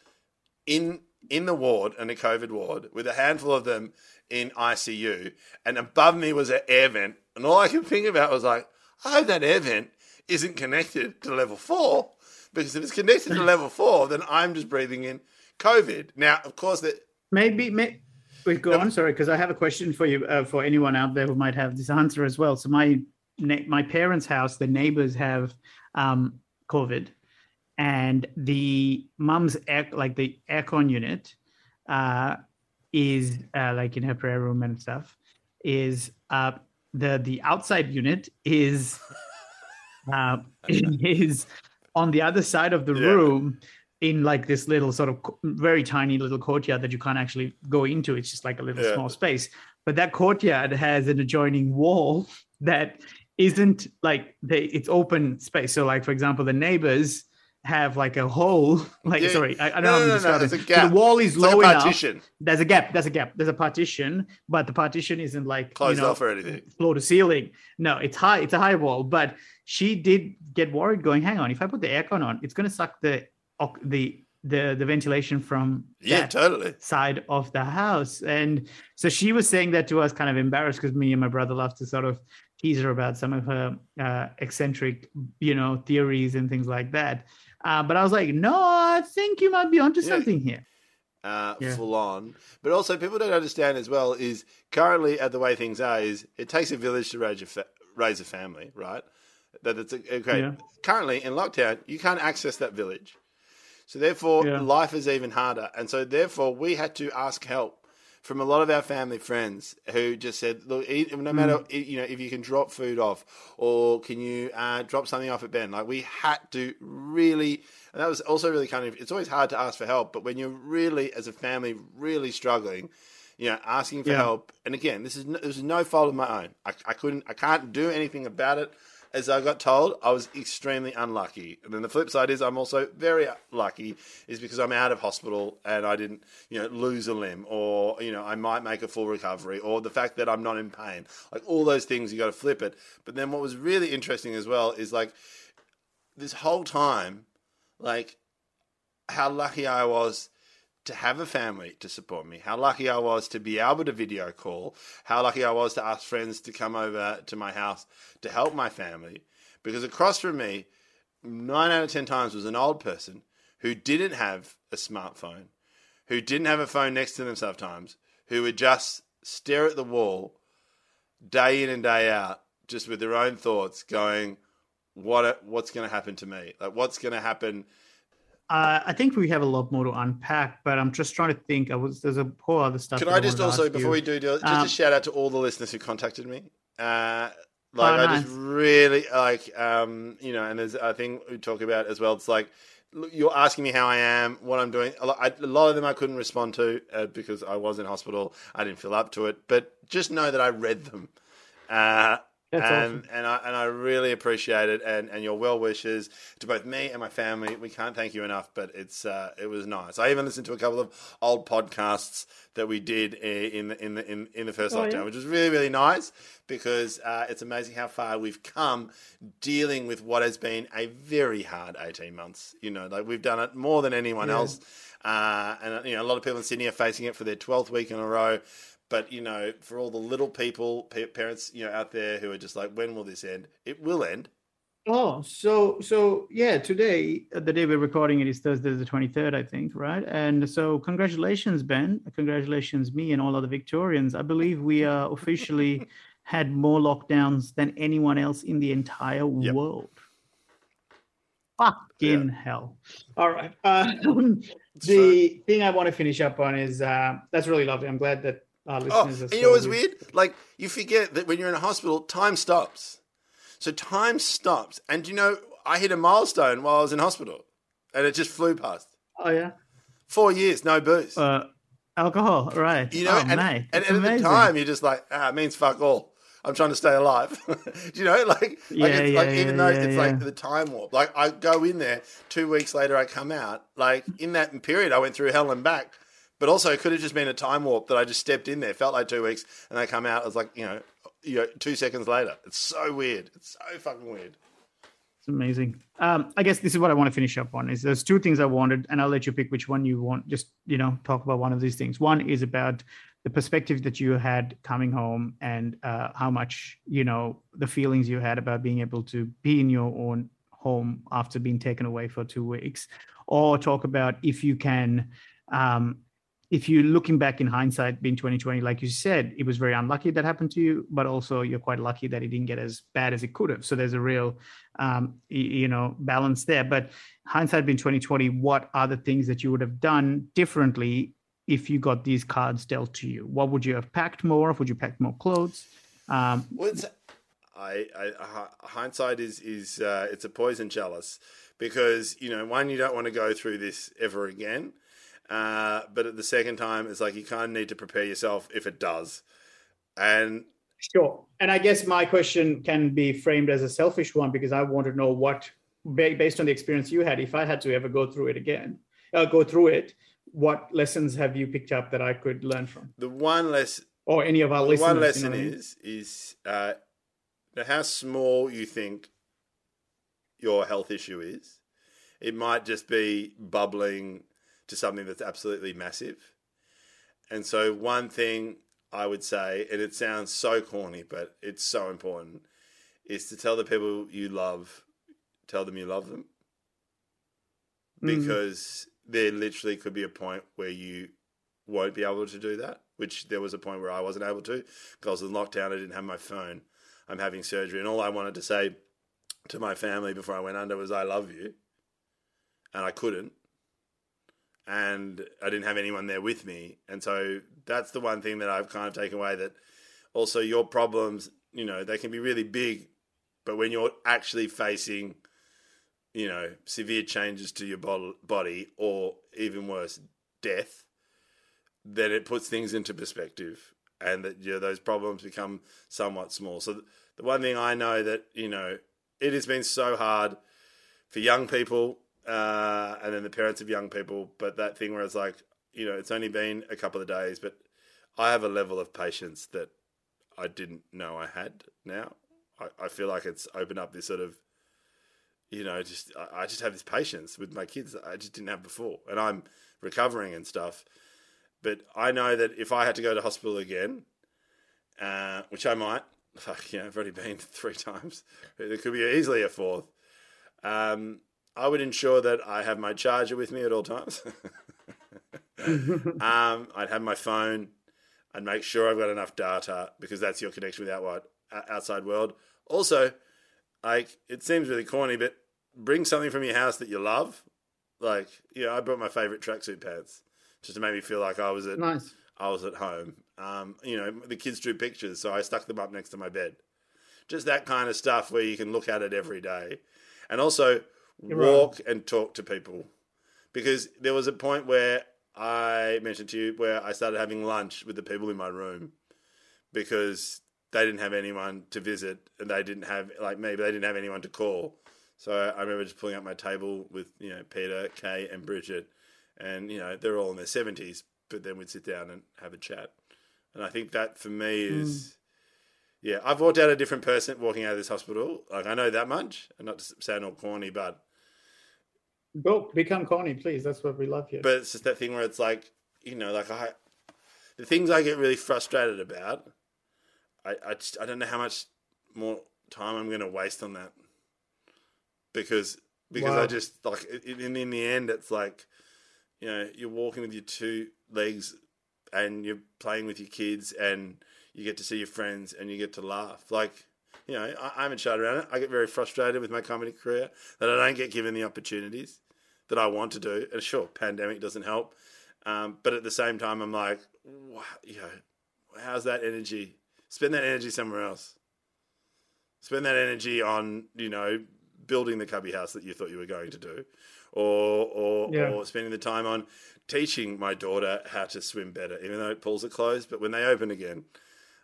in in the ward, in a COVID ward, with a handful of them in ICU, and above me was an air vent, and all I could think about was like, I hope that air vent isn't connected to level four, because if it's connected to level four, then I'm just breathing in COVID. Now, of course, that Maybe, may, wait, go on. Sorry, because I have a question for you, uh, for anyone out there who might have this answer as well. So my my parents' house, the neighbors have um, COVID, and the mum's air, like the aircon unit, uh, is uh, like in her prayer room and stuff. Is uh, the the outside unit is uh, is on the other side of the Yeah. room in like this little sort of very tiny little courtyard that you can't actually go into. It's just like a little Yeah. small space. But that courtyard has an adjoining wall that isn't like they it's open space. So like for example, the neighbors have like a hole. Like Yeah. sorry, I, I don't No, know how no, to no, describe there's it. a So gap. the wall is It's like low a enough. partition, There's a gap. There's a gap. There's a partition, but the partition isn't like closed you know, off or anything. floor to ceiling. No, it's high. It's a high wall. But she did get worried, going, "Hang on, if I put the aircon on, it's going to suck the the the the ventilation from Yeah, totally. side of the house." And so she was saying that to us, kind of embarrassed because me and my brother love to sort of tease her about some of her uh, eccentric, you know, theories and things like that. Uh, but I was like, "No, I think you might be onto Yeah. something here." uh, Yeah. full on. But also, people don't understand as well is currently at the way things are is it takes a village to raise a fa- raise a family, right? That it's a, okay. Yeah. Currently in lockdown, you can't access that village, so therefore life is even harder. And so therefore, we had to ask help from a lot of our family friends who just said, "Look, no matter Mm. you know if you can drop food off, or can you uh, drop something off at Ben?" Like we had to really, and that was also really kind of. It's always hard to ask for help, but when you're really, as a family, really struggling, you know, asking for Yeah. help. And again, this is no, this is no fault of my own. I, I couldn't, I can't do anything about it. As I got told, I was extremely unlucky. And then the flip side is I'm also very lucky, is because I'm out of hospital and I didn't, you know, lose a limb, or you know, I might make a full recovery, or the fact that I'm not in pain. Like all those things, you got to flip it. But then what was really interesting as well is like this whole time, like how lucky I was to have a family to support me, how lucky I was to be able to video call, how lucky I was to ask friends to come over to my house to help my family. Because across from me, nine out of 10 times was an old person who didn't have a smartphone, who didn't have a phone next to them sometimes, who would just stare at the wall day in and day out, just with their own thoughts, going, what what's going to happen to me? Like, what's going to happen? Uh, I think we have a lot more to unpack, but I'm just trying to think. I was there's a whole other stuff. Can I just to also, before you. we do, just Um, a shout out to all the listeners who contacted me. Uh, like Oh, I nice. just really like, um, you know, and there's a thing we talk about as well. It's like you're asking me how I am, what I'm doing. A lot, lot of them I couldn't respond to uh, because I was in hospital. I didn't feel up to it, but just know that I read them. Uh, That's and awesome. and I and I really appreciate it and, and your well wishes to both me and my family. We can't thank you enough, but it's uh, it was nice. I even listened to a couple of old podcasts that we did i- in the in the in, in the first Oh, lockdown, yeah? which was really really nice because uh, it's amazing how far we've come dealing with what has been a very hard eighteen months. You know, like we've done it more than anyone Yeah. else, uh, and you know a lot of people in Sydney are facing it for their twelfth week in a row. But you know, for all the little people, pa- parents, you know, out there who are just like, when will this end? It will end. Oh, so so yeah, today uh, the day we're recording it is Thursday the 23rd, I think, right? And so congratulations, Ben. Congratulations, me and all other Victorians. I believe we are officially had more lockdowns than anyone else in the entire Yep. world. Fucking hell. All right. Uh, the thing I want to finish up on is uh, that's really lovely. I'm glad that our Oh, and you know what's weird? Like you forget that when you're in a hospital, time stops. So time stops, and you know, I hit a milestone while I was in hospital, and it just flew past. Oh yeah. Four years, no booze. Uh, alcohol, right? you know, oh, and, mate, and, and at the time, you're just like, ah, it means fuck all. I'm trying to stay alive. Do you know, like, like, Yeah, it's, yeah, like even though yeah, it's like the time warp. Like, I go in there two weeks later, I come out. Like in that period, I went through hell and back. But also, it could have just been a time warp that I just stepped in there. Felt like two weeks, and I come out. Was like you know, you know, two seconds later. It's so weird. It's so fucking weird. It's amazing. Um, I guess this is what I want to finish up on. Is there's two things I wanted, and I'll let you pick which one you want. Just you know, talk about one of these things. One is about the perspective that you had coming home, and uh, how much you know the feelings you had about being able to be in your own home after being taken away for two weeks, or talk about if you can. Um, if you're looking back in hindsight, being 2020, like you said, it was very unlucky that happened to you, but also you're quite lucky that it didn't get as bad as it could have. So there's a real, um, you know, balance there. But hindsight being 2020, what are the things that you would have done differently if you got these cards dealt to you? What would you have packed more of? Would you pack more clothes? Um, Well, I, I hindsight is is uh, it's a poison chalice because you know one you don't want to go through this ever again, uh, but at the second time it's like you kind of need to prepare yourself if it does, and Sure. And I guess my question can be framed as a selfish one because I want to know what, based on the experience you had, if I had to ever go through it again, uh, go through it, what lessons have you picked up that I could learn from? the one less Or any of our the listeners? one you know lesson I mean? is is uh, how small you think your health issue is. It might just be bubbling to something that's absolutely massive. And so, one thing I would say, and it sounds so corny, but it's so important, is to tell the people you love, tell them you love them. Mhm. Because there literally could be a point where you won't be able to do that, which there was a point where I wasn't able to because I was in lockdown. I didn't have my phone. I'm having surgery, and all I wanted to say to my family before I went under was, I love you. And I couldn't. And I didn't have anyone there with me. And so that's the one thing that I've kind of taken away that also your problems, you know, they can be really big, but when you're actually facing, you know, severe changes to your body or even worse, death, then it puts things into perspective and that you know, those problems become somewhat small. So the one thing I know that, you know, it has been so hard for young people uh, and then the parents of young people, but that thing where it's like, you know, it's only been a couple of days, but I have a level of patience that I didn't know I had now. I, I feel like it's opened up this sort of, you know, just I, I just have this patience with my kids that I just didn't have before, and I'm recovering and stuff. But I know that if I had to go to hospital again, uh, which I might, fuck, you know, I've already been three times. There could be easily a fourth. Um, I would ensure that I have my charger with me at all times. um, I'd have my phone. I'd make sure I've got enough data because that's your connection with outside outside world. Also, like it seems really corny, but bring something from your house that you love. Like, you know, I brought my favorite tracksuit pants just to make me feel like I was at Nice. I was at home. Um, you know, the kids drew pictures, so I stuck them up next to my bed. Just that kind of stuff where you can look at it every day. And also You're walk and talk to people. Because there was a point where I mentioned to you where I started having lunch with the people in my room because they didn't have anyone to visit and they didn't have like me, but they didn't have anyone to call. So I remember just pulling up my table with, you know, Peter, Kay and Bridget and, you know, they're all in their seventies, but then we'd sit down and have a chat. And I think that for me is hmm. yeah, I've walked out a different person walking out of this hospital. Like I know that much. And not to sound all corny, but Go become corny, please. That's what we love here. but it's just that thing where it's like, you know, like I the things I get really frustrated about, I I just I don't know how much more time I'm going to waste on that. Because because I just like in in the end it's like you know, you're walking with your two legs and you're playing with your kids and you get to see your friends and you get to laugh. Like, you know, I, I haven't shut around it. I get very frustrated with my comedy career that I don't get given the opportunities that I want to do. And sure, pandemic doesn't help. Um, but at the same time, I'm like, wow, you know, how's that energy? Spend that energy somewhere else. Spend that energy on, you know, building the cubby house that you thought you were going to do, or or, Yeah. or spending the time on teaching my daughter how to swim better, even though pools are closed. But when they open again,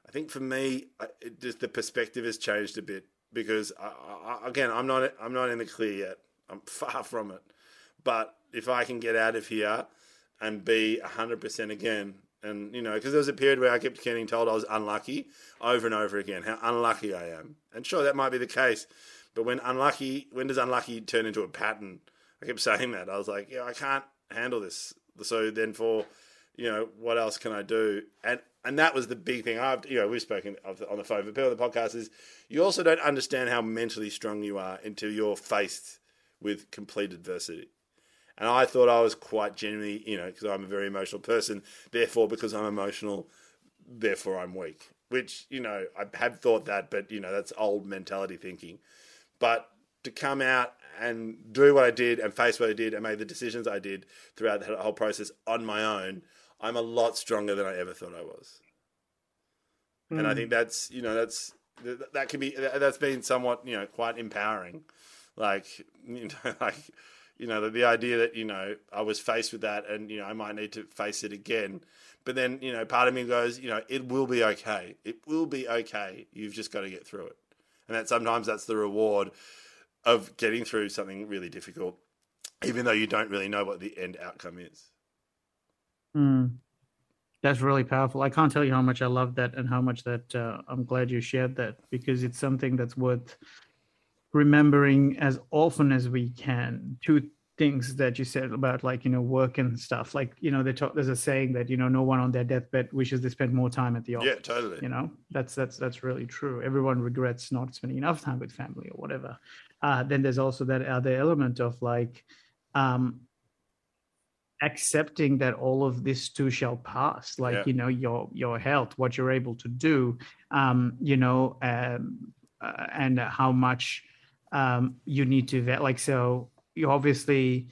I think for me, it just the perspective has changed a bit because I, I, again, I'm not I'm not in the clear yet. I'm far from it. But if I can get out of here and be 100% again, and you know, because there was a period where I kept getting told I was unlucky over and over again, how unlucky I am. And sure, that might be the case. But when unlucky, when does unlucky turn into a pattern? I kept saying that. I was like, yeah, I can't handle this. So then for, you know, what else can I do? And and that was the big thing. I've, you know, we've spoken on the phone. But people on the podcast is you also don't understand how mentally strong you are until you're faced with complete adversity. And I thought I was quite genuinely, you know, because I'm a very emotional person. Therefore, because I'm emotional, therefore I'm weak. Which, you know, I have thought that, but, you know, that's old mentality thinking. But to come out and do what I did and face what I did and make the decisions I did throughout that whole process on my own, I'm a lot stronger than I ever thought I was. And I hmm. think that's, you know, that's th- that can be that- that's been somewhat you know quite empowering. Like you know, like you know the, the idea that you know I was faced with that and you know I might need to face it again. But then you know part of me goes you know it will be okay. It will be okay. You've just got to get through it, and that sometimes that's the reward of getting through something really difficult, even though you don't really know what the end outcome is. Mm. That's really powerful. I can't tell you how much I love that and how much that uh, I'm glad you shared that because it's something that's worth remembering as often as we can. Two things that you said about like you know work and stuff. Like you know they talk, there's a saying that you know no one on their deathbed wishes they spent more time at the office. Yeah, totally. You know that's that's that's really true. Everyone regrets not spending enough time with family or whatever. Uh, then there's also that other element of like. Um, accepting that all of this too shall pass like Yeah. you know your your health what you're able to do um you know um uh, and how much um you need to vet like so you obviously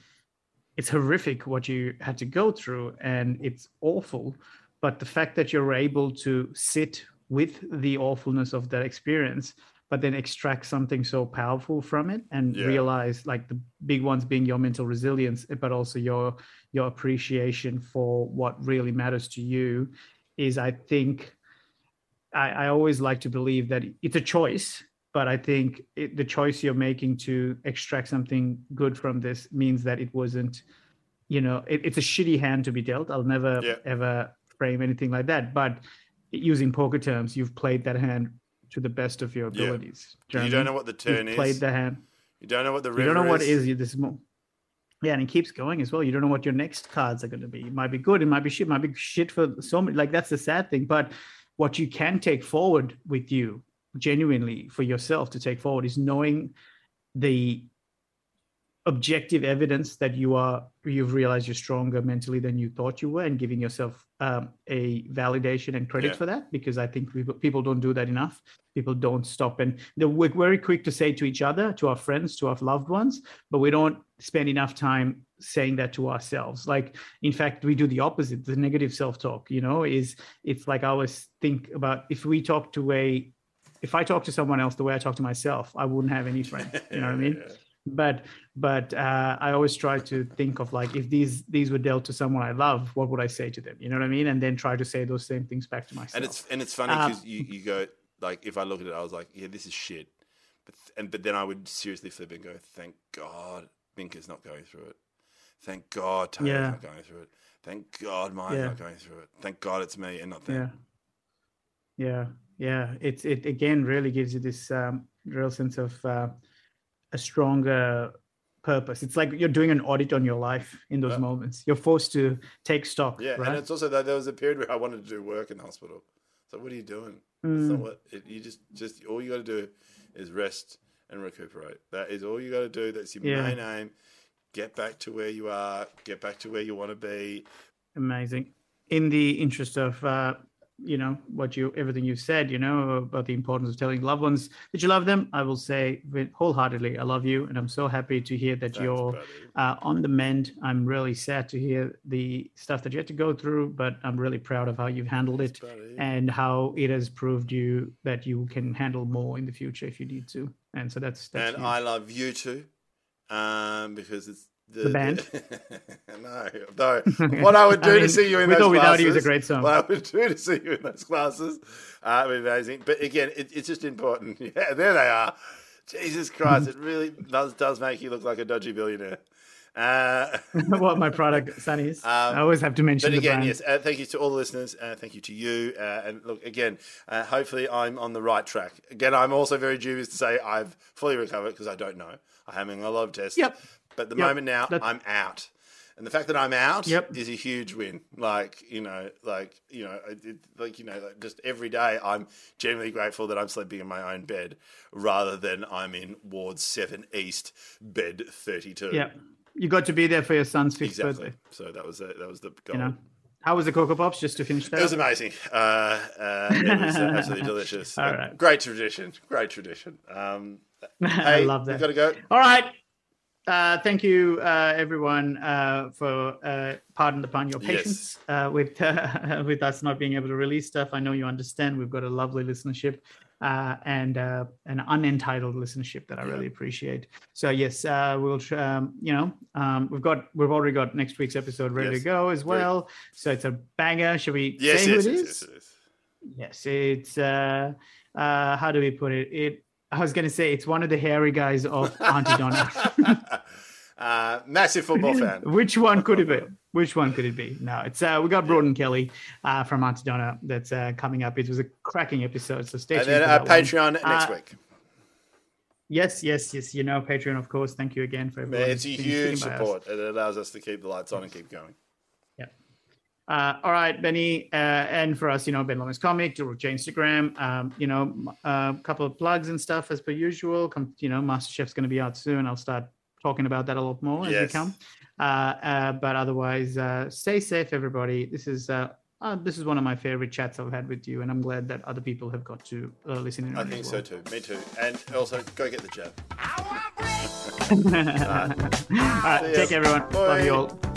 it's horrific what you had to go through and it's awful but the fact that you're able to sit with the awfulness of that experience but then extract something so powerful from it and Yeah. realize like the big ones being your mental resilience eh, but also your your appreciation for what really matters to you is i think i, I always like to believe that it's a choice but i think it, the choice you're making to extract something good from this means that it wasn't you know it, it's a shitty hand to be dealt i'll never Yeah. ever frame anything like that but using poker terms you've played that hand to the best of your Yeah. abilities You don't know what the turn You've played is. the hand You don't know what the river is. you don't know what is. this more. yeah and it keeps going as well you don't know what your next cards are going to be it might be good it might be shit it might be shit for so many like that's the sad thing but what you can take forward with you genuinely for yourself to take forward is knowing the objective evidence that you are you've realized you're stronger mentally than you thought you were and giving yourself um, a validation and credit Yeah. for that because i think people, people don't do that enough. People don't stop and we're very quick to say to each other to our friends to our loved ones but we don't spend enough time saying that to ourselves. Like in fact we do the opposite. The negative self-talk you know is it's like i always think about if we talk to a if i talk to someone else the way i talk to myself i wouldn't have any friends. You know what i mean but but uh, I always try to think of like if these these were dealt to someone I love, what would I say to them? You know what I mean? And then try to say those same things back to myself. And it's and it's funny Uh, because you, you go like if I look at it, I was like, yeah, this is shit. But and but then I would seriously flip and go, thank God Minka's not going through it. Thank God Taylor's Yeah. not going through it. Thank God Maya's Yeah. not going through it. Thank God it's me and not them. yeah, yeah, yeah. It's it again really gives you this um, real sense of uh, a stronger purpose. It's like you're doing an audit on your life in those Yeah. moments. You're forced to take stock. Yeah, right? and it's also that there was a period where I wanted to do work in the hospital. So what are you doing? It's Mm. not what it, you just just all you got to do is rest and recuperate. That is all you got to do. That's your Yeah. main aim. Get back to where you are. Get back to where you want to be. amazing in the interest of uh you know what you everything you've said you know about the importance of telling loved ones that you love them i will say with- wholeheartedly i love you and i'm so happy to hear that Thanks, you're uh, on the mend i'm really sad to hear the stuff that you had to go through but i'm really proud of how you've handled it buddy. and how it has proved you that you can handle more in the future if you need to and so that's that's and huge. I love you too, um, because it's the, The band? no, no. What I would do I to see you in With those or Without You is a great song. What I would do to see you in those classes uh, would be amazing. But again, it, it's just important. Yeah, there they are. Jesus Christ, it really does does make you look like a dodgy billionaire. Uh, what my product son is Um, i always have to mention But again, yes, uh, thank you to all the listeners. Uh, thank you to you. Uh, and look, again, uh, hopefully I'm on the right track. Again, I'm also very dubious to say I've fully recovered because I don't know. I'm having a lot of tests. Yep. But the Yep. moment now, That's- I'm out. And the fact that I'm out Yep. is a huge win. Like, you know, like, you know, it, like, you know, like just every day I'm genuinely grateful that I'm sleeping in my own bed rather than I'm in Ward 7 East, bed 32. Yeah, you got to be there for your son's fifth Exactly. birthday. So that was, the, that was the goal. You know, how was the Coco Pops? Just to finish that. It was amazing. Uh, uh, it was uh, absolutely delicious. All Uh. Great tradition. Great tradition. Um, I hey, love We've got to go. All right. Uh, thank you, uh, everyone, uh, for uh, pardon the pun, your Yes. patience uh, with uh, with us not being able to release stuff. I know you understand. We've got a lovely listenership, uh, and uh, an unentitled listenership that I really appreciate. So yes, uh, we'll um, you know um, we've got we've already got next week's episode ready Yes. to go as Great. well. So it's a banger. Should we Yes, say yes, who it yes, is? yes. Yes, it's uh, uh, how do we put it? It I was gonna say it's one of the hairy guys of Aunty Donna. uh, massive football fan. Which one could it be? Which one could it be? No, it's uh, we got Broden Kelly uh, from Aunty Donna that's uh, coming up. It was a cracking episode, so stay And tuned. then for uh, that one. Patreon next Uh, week. Yes, yes, yes. You know Patreon, of course. Thank you again for everyone. It's a huge us. support. It allows us to keep the lights on and keep going. Uh, all right, Benny, uh, and for us, you know, Ben Lomas Comic, George Instagram, um, you know, a uh, couple of plugs and stuff as per usual. Come, you know, MasterChef's going to be out soon. I'll start talking about that a lot more as we come. Uh, uh, but otherwise, uh, stay safe, everybody. This is uh, uh, this is one of my favorite chats I've had with you, and I'm glad that other people have got to uh, listen in. I think as so too. Me too. And also, go get the jab. all right, all right take care, everyone. Love you all.